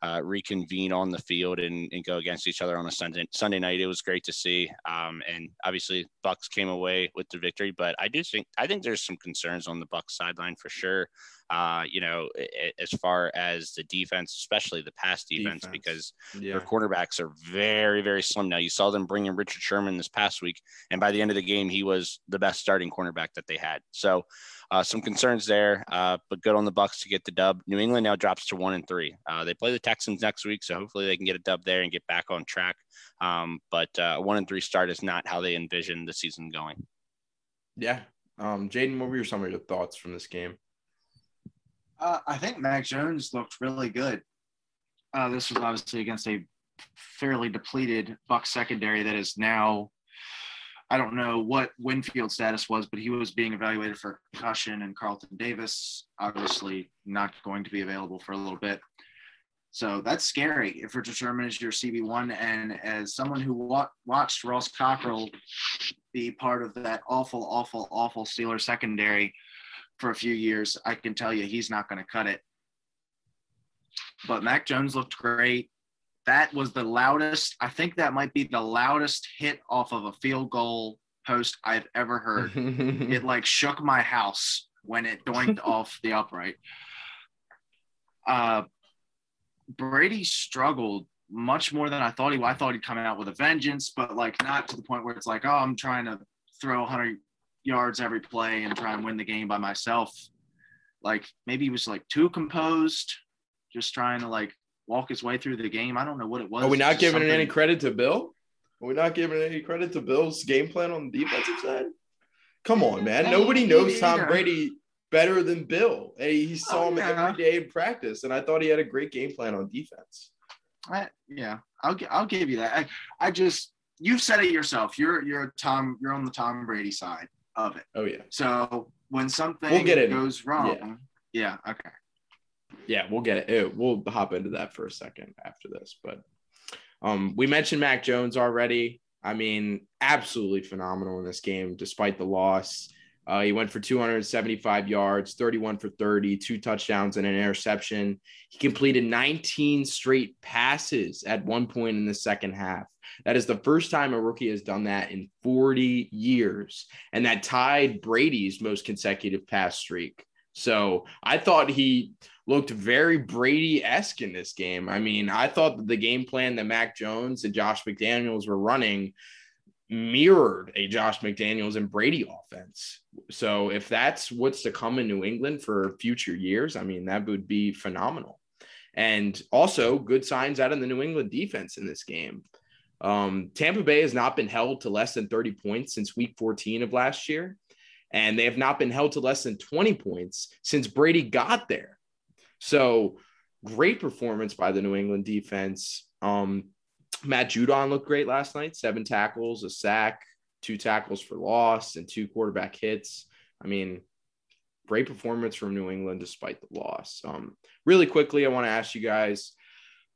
uh, reconvene on the field and, and, go against each other on a Sunday Sunday night. It was great to see, um, and obviously Bucs came away with the victory. But I do think I think there's some concerns on the Bucks sideline for sure. Uh, you know, as far as the defense, especially the pass defense, defense. because yeah. their quarterbacks are very very slim now. You saw them bring in Richard Sherman this past week, and by the end of the game, he was the best starting cornerback that they had. So uh, some concerns there, uh, but good on the Bucs to get the dub. New England now drops to one and three. Uh, they play the Texans next week, so hopefully they can get a dub there and get back on track. Um, but uh, one and three start is not how they envision the season going. Yeah, um, Jaden, what were your some of your thoughts from this game? Uh, I think Mac Jones looked really good. Uh, this was obviously against a fairly depleted Buck secondary that is now I don't know what Winfield status was, but he was being evaluated for concussion, and Carlton Davis obviously not going to be available for a little bit. So that's scary if Richard Sherman is your CB1. And as someone who wa- watched Ross Cockrell be part of that awful, awful, awful Steeler secondary for a few years, I can tell you he's not going to cut it. But Mac Jones looked great that was the loudest. I think that might be the loudest hit off of a field goal post I've ever heard. <laughs> it like shook my house when it doinked <laughs> off the upright. Uh, Brady struggled much more than I thought he would. I thought he'd come out with a vengeance, but like not to the point where it's like, oh, I'm trying to throw 100 yards every play and try and win the game by myself. Like maybe he was like too composed, just trying to like walk his way through the game. I don't know what it was. Are we not giving something... any credit to Bill? Are we not giving any credit to Bill's game plan on the defensive side? Come on, man. Nobody knows Tom Brady better than Bill. Hey, he saw oh, him yeah. every day in practice, and I thought he had a great game plan on defense. I, yeah, I'll I'll give you that. I, I just you've said it yourself. You're you're Tom. You're on the Tom Brady side of it. Oh yeah. So when something we'll goes wrong, yeah. yeah. Okay yeah, we'll get it. We'll hop into that for a second after this. But um, we mentioned Mac Jones already. I mean, absolutely phenomenal in this game, despite the loss. Uh, he went for 275 yards, 31 for 30, two touchdowns, and an interception. He completed 19 straight passes at one point in the second half. That is the first time a rookie has done that in 40 years. And that tied Brady's most consecutive pass streak. So I thought he looked very Brady esque in this game. I mean, I thought that the game plan that Mac Jones and Josh McDaniels were running mirrored a Josh McDaniels and Brady offense. So if that's what's to come in New England for future years, I mean, that would be phenomenal. And also good signs out of the New England defense in this game. Um, Tampa Bay has not been held to less than 30 points since week 14 of last year. And they have not been held to less than 20 points since Brady got there. So great performance by the New England defense. Um, Matt Judon looked great last night, seven tackles, a sack, two tackles for loss, and two quarterback hits. I mean, great performance from New England despite the loss. Um, really quickly, I want to ask you guys,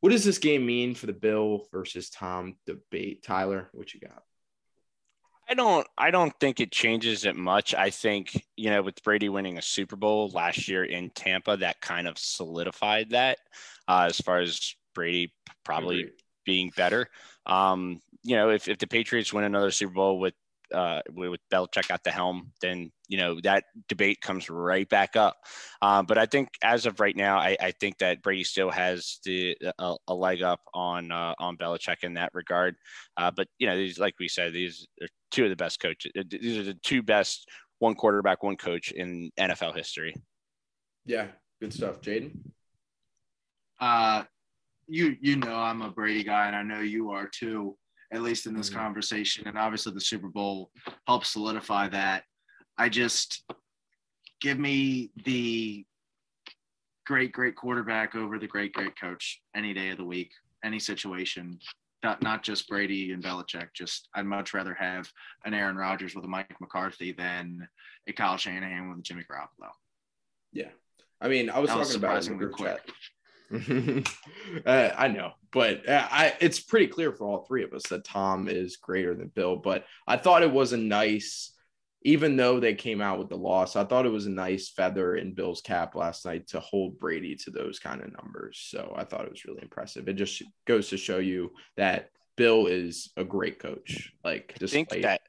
what does this game mean for the Bill versus Tom debate? Tyler, what you got? I don't I don't think it changes it much. I think, you know, with Brady winning a Super Bowl last year in Tampa, that kind of solidified that uh, as far as Brady probably being better. Um, you know, if, if the Patriots win another Super Bowl with uh, with Belichick at the helm, then you know that debate comes right back up. Uh, but I think as of right now, I, I think that Brady still has the a, a leg up on uh, on Belichick in that regard. Uh, but you know, these like we said, these are two of the best coaches. Uh, these are the two best one quarterback, one coach in NFL history. Yeah, good stuff, Jaden. Uh, you you know I'm a Brady guy, and I know you are too at least in this mm-hmm. conversation. And obviously, the Super Bowl helps solidify that. I just give me the great, great quarterback over the great, great coach any day of the week, any situation. Not, not just Brady and Belichick. Just I'd much rather have an Aaron Rodgers with a Mike McCarthy than a Kyle Shanahan with a Jimmy Garoppolo. Yeah, I mean, I was, was talking about in the group quick. chat. <laughs> uh, I know, but uh, I it's pretty clear for all three of us that Tom is greater than Bill. But I thought it was a nice, even though they came out with the loss, I thought it was a nice feather in Bill's cap last night to hold Brady to those kind of numbers. So I thought it was really impressive. It just goes to show you that Bill is a great coach. Like, I think that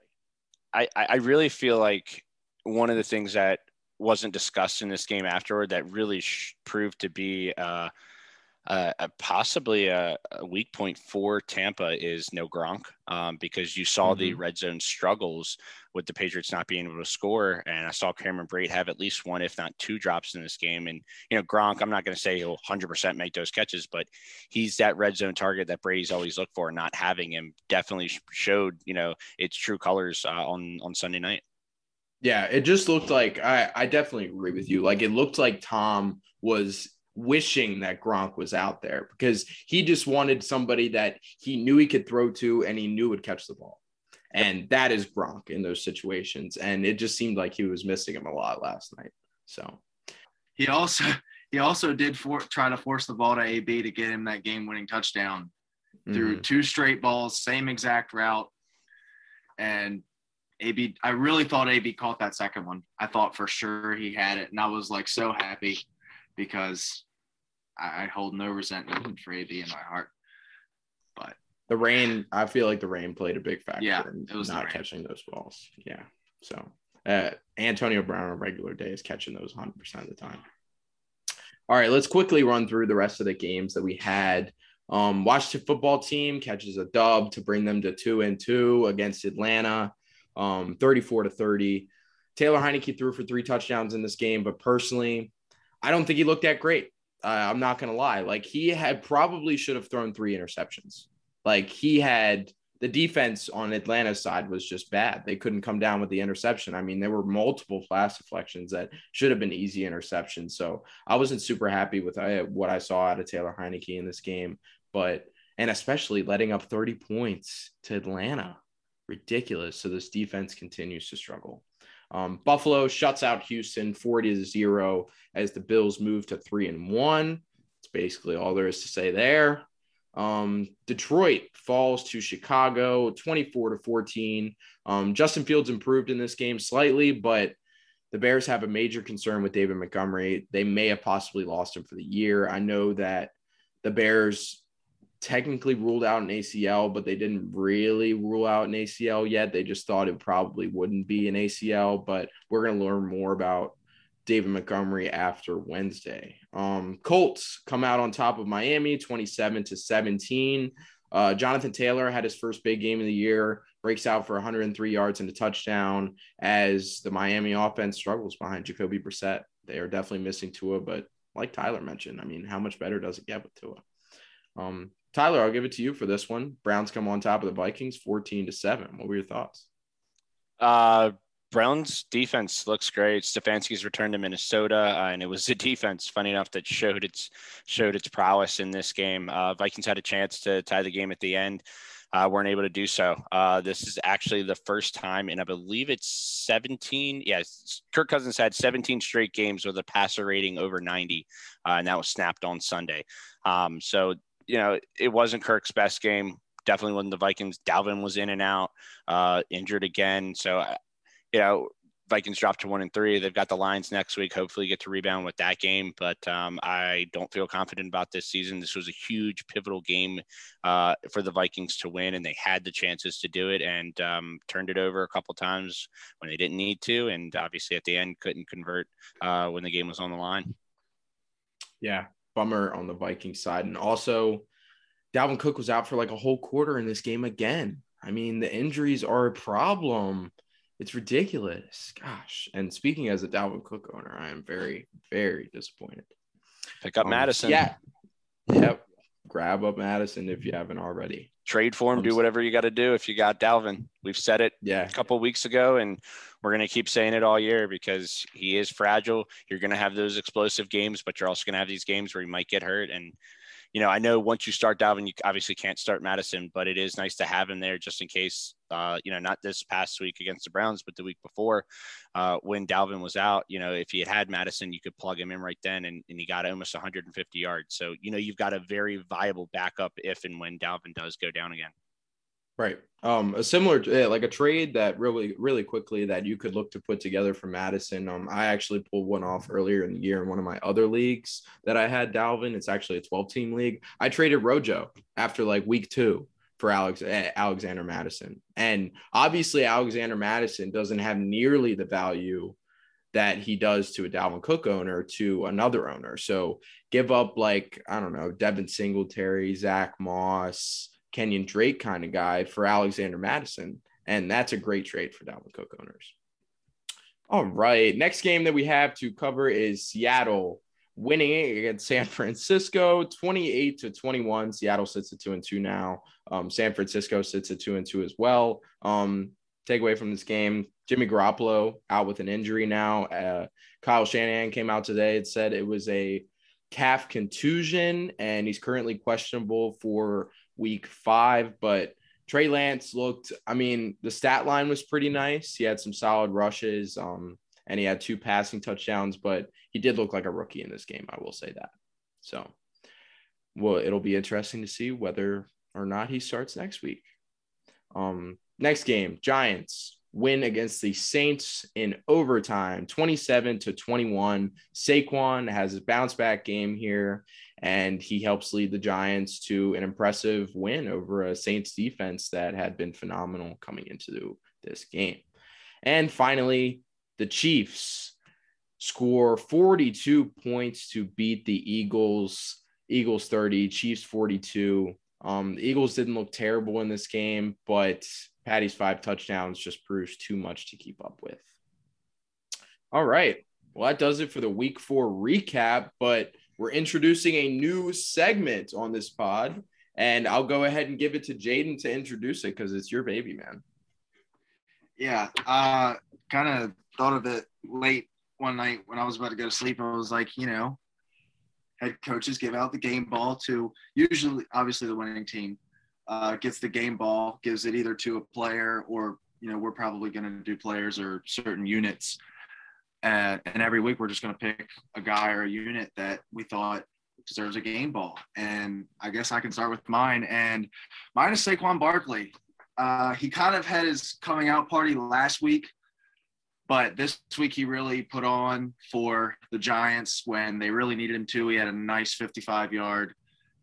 I I really feel like one of the things that wasn't discussed in this game afterward that really sh- proved to be uh, uh, possibly a, a, weak point for Tampa is no Gronk um, because you saw mm-hmm. the red zone struggles with the Patriots not being able to score. And I saw Cameron Brate have at least one, if not two drops in this game. And, you know, Gronk, I'm not going to say he'll 100% make those catches, but he's that red zone target that Brady's always looked for. Not having him definitely showed, you know, its true colors uh, on, on Sunday night. Yeah, it just looked like I, I definitely agree with you. Like it looked like Tom was wishing that Gronk was out there because he just wanted somebody that he knew he could throw to and he knew would catch the ball. And that is Gronk in those situations. And it just seemed like he was missing him a lot last night. So he also <laughs> he also did for, try to force the ball to AB to get him that game winning touchdown through mm-hmm. two straight balls, same exact route. And AB, I really thought AB caught that second one. I thought for sure he had it, and I was like so happy because I, I hold no resentment for AB in my heart. But the rain, I feel like the rain played a big factor yeah, in it was not catching those balls. Yeah. So uh, Antonio Brown on regular day is catching those 100% of the time. All right, let's quickly run through the rest of the games that we had. Um, Washington football team catches a dub to bring them to two and two against Atlanta um, 34 to 30. Taylor Heinicke threw for three touchdowns in this game, but personally, I don't think he looked that great. Uh, I'm not going to lie. Like he had probably should have thrown three interceptions. Like he had the defense on Atlanta's side was just bad. They couldn't come down with the interception. I mean, there were multiple pass deflections that should have been easy interceptions. So I wasn't super happy with uh, what I saw out of Taylor Heinicke in this game, but and especially letting up 30 points to Atlanta ridiculous. So this defense continues to struggle. Um, Buffalo shuts out Houston 40 to 0 as the Bills move to 3 and 1. It's basically all there is to say there. Um, Detroit falls to Chicago 24 to 14. Um, Justin Fields improved in this game slightly, but the Bears have a major concern with David Montgomery. They may have possibly lost him for the year. I know that the Bears technically ruled out an ACL, but they didn't really rule out an ACL yet. They just thought it probably wouldn't be an ACL, but we're going to learn more about David Montgomery after Wednesday. Um, Colts come out on top of Miami 27 to 17. Uh, Jonathan Taylor had his first big game of the year, breaks out for 103 yards and a touchdown as the Miami offense struggles behind Jacoby Brissett. They are definitely missing Tua, but like Tyler mentioned, I mean, how much better does it get with Tua? Um, Tyler, I'll give it to you for this one. Browns come on top of the Vikings 14 to 7. What were your thoughts? Uh Browns defense looks great. Stefanski's returned to Minnesota, uh, and it was the <laughs> defense, funny enough, that showed its showed its prowess in this game. Uh, Vikings had a chance to tie the game at the end, uh, weren't able to do so. Uh, this is actually the first time, and I believe it's 17. Yes, Kirk Cousins had 17 straight games with a passer rating over 90, uh, and that was snapped on Sunday. Um, so you know, it wasn't Kirk's best game. Definitely wasn't the Vikings. Dalvin was in and out, uh, injured again. So, uh, you know, Vikings dropped to one and three. They've got the Lions next week. Hopefully, get to rebound with that game. But um, I don't feel confident about this season. This was a huge, pivotal game uh, for the Vikings to win, and they had the chances to do it and um, turned it over a couple times when they didn't need to. And obviously, at the end, couldn't convert uh, when the game was on the line. Yeah, bummer on the Viking side. And also, Dalvin Cook was out for like a whole quarter in this game again. I mean, the injuries are a problem. It's ridiculous. Gosh. And speaking as a Dalvin Cook owner, I am very, very disappointed. Pick up um, Mattison. Yeah. Yep. Grab up Mattison if you haven't already. Trade for him, do whatever you got to do if you got Dalvin. We've said it yeah. a couple weeks ago, and we're going to keep saying it all year because he is fragile. You're going to have those explosive games, but you're also going to have these games where he might get hurt. And you know, I know once you start Dalvin, you obviously can't start Mattison, but it is nice to have him there just in case, uh, you know, not this past week against the Browns, but the week before uh, when Dalvin was out, you know, if he had had Mattison, you could plug him in right then and, and he got almost 150 yards. So, you know, you've got a very viable backup if and when Dalvin does go down again. Right. Um, a similar, yeah, like a trade that really, really quickly that you could look to put together for Mattison. Um, I actually pulled one off earlier in the year in one of my other leagues that I had Dalvin. It's actually a 12 team league. I traded Rojo after like week two for Alex eh, Alexander Mattison. and obviously Alexander Mattison doesn't have nearly the value that he does to a Dalvin Cook owner to another owner. So give up like I don't know Devin Singletary, Zach Moss. Kenyon Drake kind of guy for Alexander Mattison. And that's a great trade for Dalvin Cook owners. All right. Next game that we have to cover is Seattle winning against San <laughs> Francisco 28 to 21. Seattle sits at two and two now. Um, San Francisco sits at two and two as well. Um, takeaway from this game Jimmy Garoppolo out with an injury now. Uh, Kyle Shanahan came out today and said it was a calf contusion, and he's currently questionable for week five. But Trey Lance looked, I mean, the stat line was pretty nice. He had some solid rushes, um, and he had two passing touchdowns, but he did look like a rookie in this game. I will say that. So, well, it'll be interesting to see whether or not he starts next week. Um, next game, Giants win against the Saints in overtime, 27 to 21. Saquon has a bounce back game here and he helps lead the Giants to an impressive win over a Saints defense that had been phenomenal coming into this game. And finally, the Chiefs score 42 points to beat the Eagles. Eagles 30, Chiefs 42. Um, the Eagles didn't look terrible in this game, but Patty's five touchdowns just proves too much to keep up with. All right. Well, that does it for the week four recap. But we're introducing a new segment on this pod, and I'll go ahead and give it to Jaden to introduce it because it's your baby, man. Yeah, uh, kind of thought of it late one night when I was about to go to sleep. I was like, you know, head coaches give out the game ball to usually, obviously, the winning team uh, gets the game ball, gives it either to a player or you know we're probably going to do players or certain units and, and every week we're just going to pick a guy or a unit that we thought deserves a game ball. And I guess I can start with mine. And mine is Saquon Barkley. Uh, he kind of had his coming out party last week, but this week he really put on for the Giants when they really needed him to. He had a nice 55 yard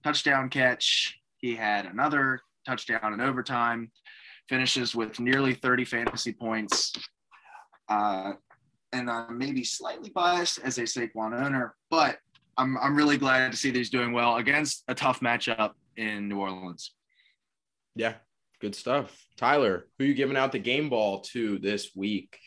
touchdown catch. He had another touchdown in overtime, finishes with nearly 30 fantasy points. Uh, and I'm maybe slightly biased as a Saquon owner, but I'm I'm really glad to see that he's doing well against a tough matchup in New Orleans. Yeah, good stuff. Tyler, who you giving out the game ball to this week?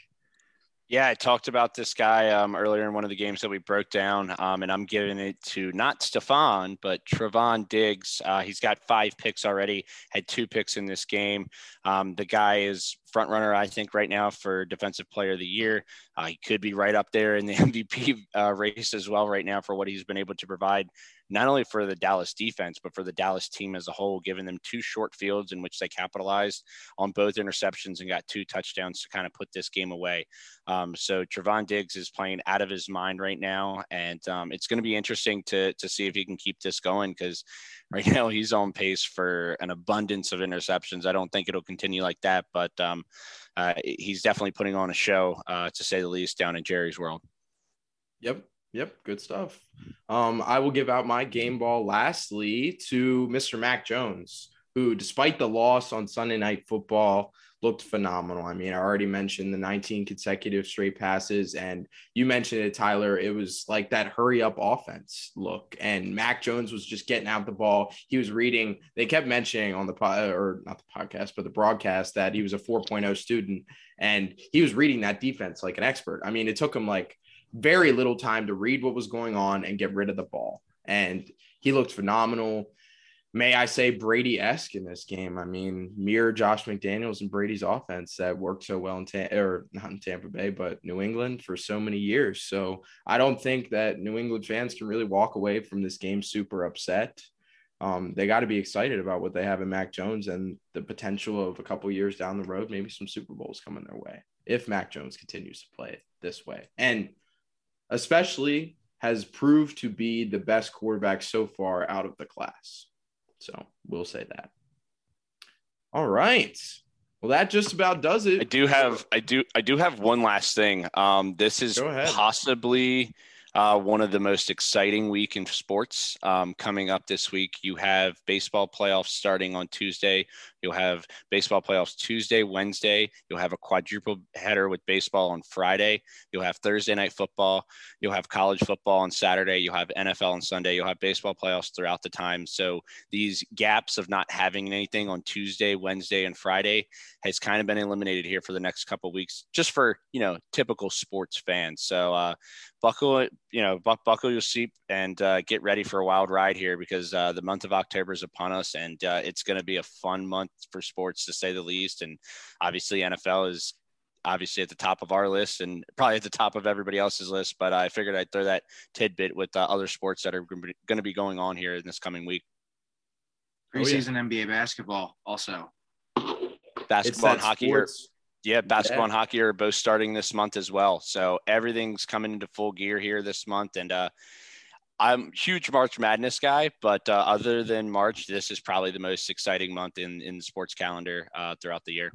Yeah, I talked about this guy um, earlier in one of the games that we broke down, um, and I'm giving it to not Stefon, but Trevon Diggs. Uh, he's got five picks already, had two picks in this game. Um, the guy is front runner, I think, right now for Defensive Player of the Year. Uh, he could be right up there in the <laughs> MVP uh, race as well right now for what he's been able to provide not only for the Dallas defense, but for the Dallas team as a whole, giving them two short fields in which they capitalized on both interceptions and got two touchdowns to kind of put this game away. Um, so Trevon Diggs is playing out of his mind right now, and um, it's going to be interesting to to see if he can keep this going because right <laughs> now he's on pace for an abundance of interceptions. I don't think it'll continue like that, but um, uh, he's definitely putting on a show, uh, to say the least, down in Jerry's world. Yep, Yep, good stuff. Um, I will give out my game ball lastly to Mr. Mac Jones, who, despite the loss on Sunday Night Football, looked phenomenal. I mean, I already mentioned the 19 consecutive straight passes, and you mentioned it, Tyler. It was like that hurry up offense look, and Mac Jones was just getting out the ball. He was reading. They kept mentioning on the pod, or not the podcast, but the broadcast that he was a 4.0 student, and he was reading that defense like an expert. I mean, it took him like very little time to read what was going on and get rid of the ball. And he looked phenomenal. May I say Brady esque in this game? I mean, mirror Josh McDaniels and Brady's offense that worked so well in Tampa, or not in Tampa Bay, but New England for so many years. So I don't think that New England fans can really walk away from this game super upset. um, they got to be excited about what they have in Mac Jones and the potential of a couple years down the road, maybe some Super Bowls coming their way if Mac Jones continues to play this way. And especially has proved to be the best quarterback so far out of the class. So we'll say that. All right. Well, that just about does it. I do have I do I do have one last thing. Um, this is possibly uh, one of the most exciting week in sports um, coming up this week. You have baseball playoffs starting on Tuesday. You'll have baseball playoffs Tuesday, Wednesday. You'll have a quadruple header with baseball on Friday. You'll have Thursday night football. You'll have college football on Saturday. You'll have NFL on Sunday. You'll have baseball playoffs throughout the time. So these gaps of not having anything on Tuesday, Wednesday, and Friday has kind of been eliminated here for the next couple weeks, just for you know typical sports fans. So uh, buckle it, you know buckle your seat and uh, get ready for a wild ride here because uh, the month of October is upon us and uh, it's going to be a fun month for sports to say the least. And obviously NFL is obviously at the top of our list and probably at the top of everybody else's list. But I figured I'd throw that tidbit with uh, other sports that are going to be going on here in this coming week. Preseason oh, yeah. NBA basketball also. Basketball and hockey sports. Yeah, basketball yeah. and hockey are both starting this month as well. So everything's coming into full gear here this month. And uh, I'm huge March Madness guy, but uh, other than March, this is probably the most exciting month in, in the sports calendar uh, throughout the year.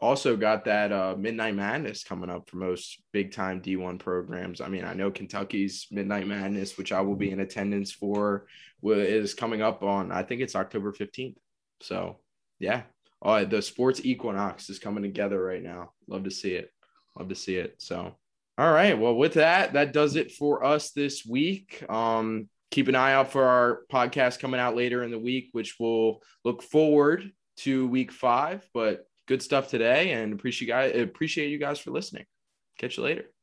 Also got that uh, Midnight Madness coming up for most big time D1 programs. I mean, I know Kentucky's Midnight Madness, which I will be in attendance for, is coming up on, I think it's October 15th. So, yeah, oh, the sports equinox is coming together right now. Love to see it. Love to see it. So, all right. Well, with that, that does it for us this week. Um, keep an eye out for our podcast coming out later in the week, which will look forward to week five. But good stuff today, and appreciate you guys appreciate you guys for listening. Catch you later.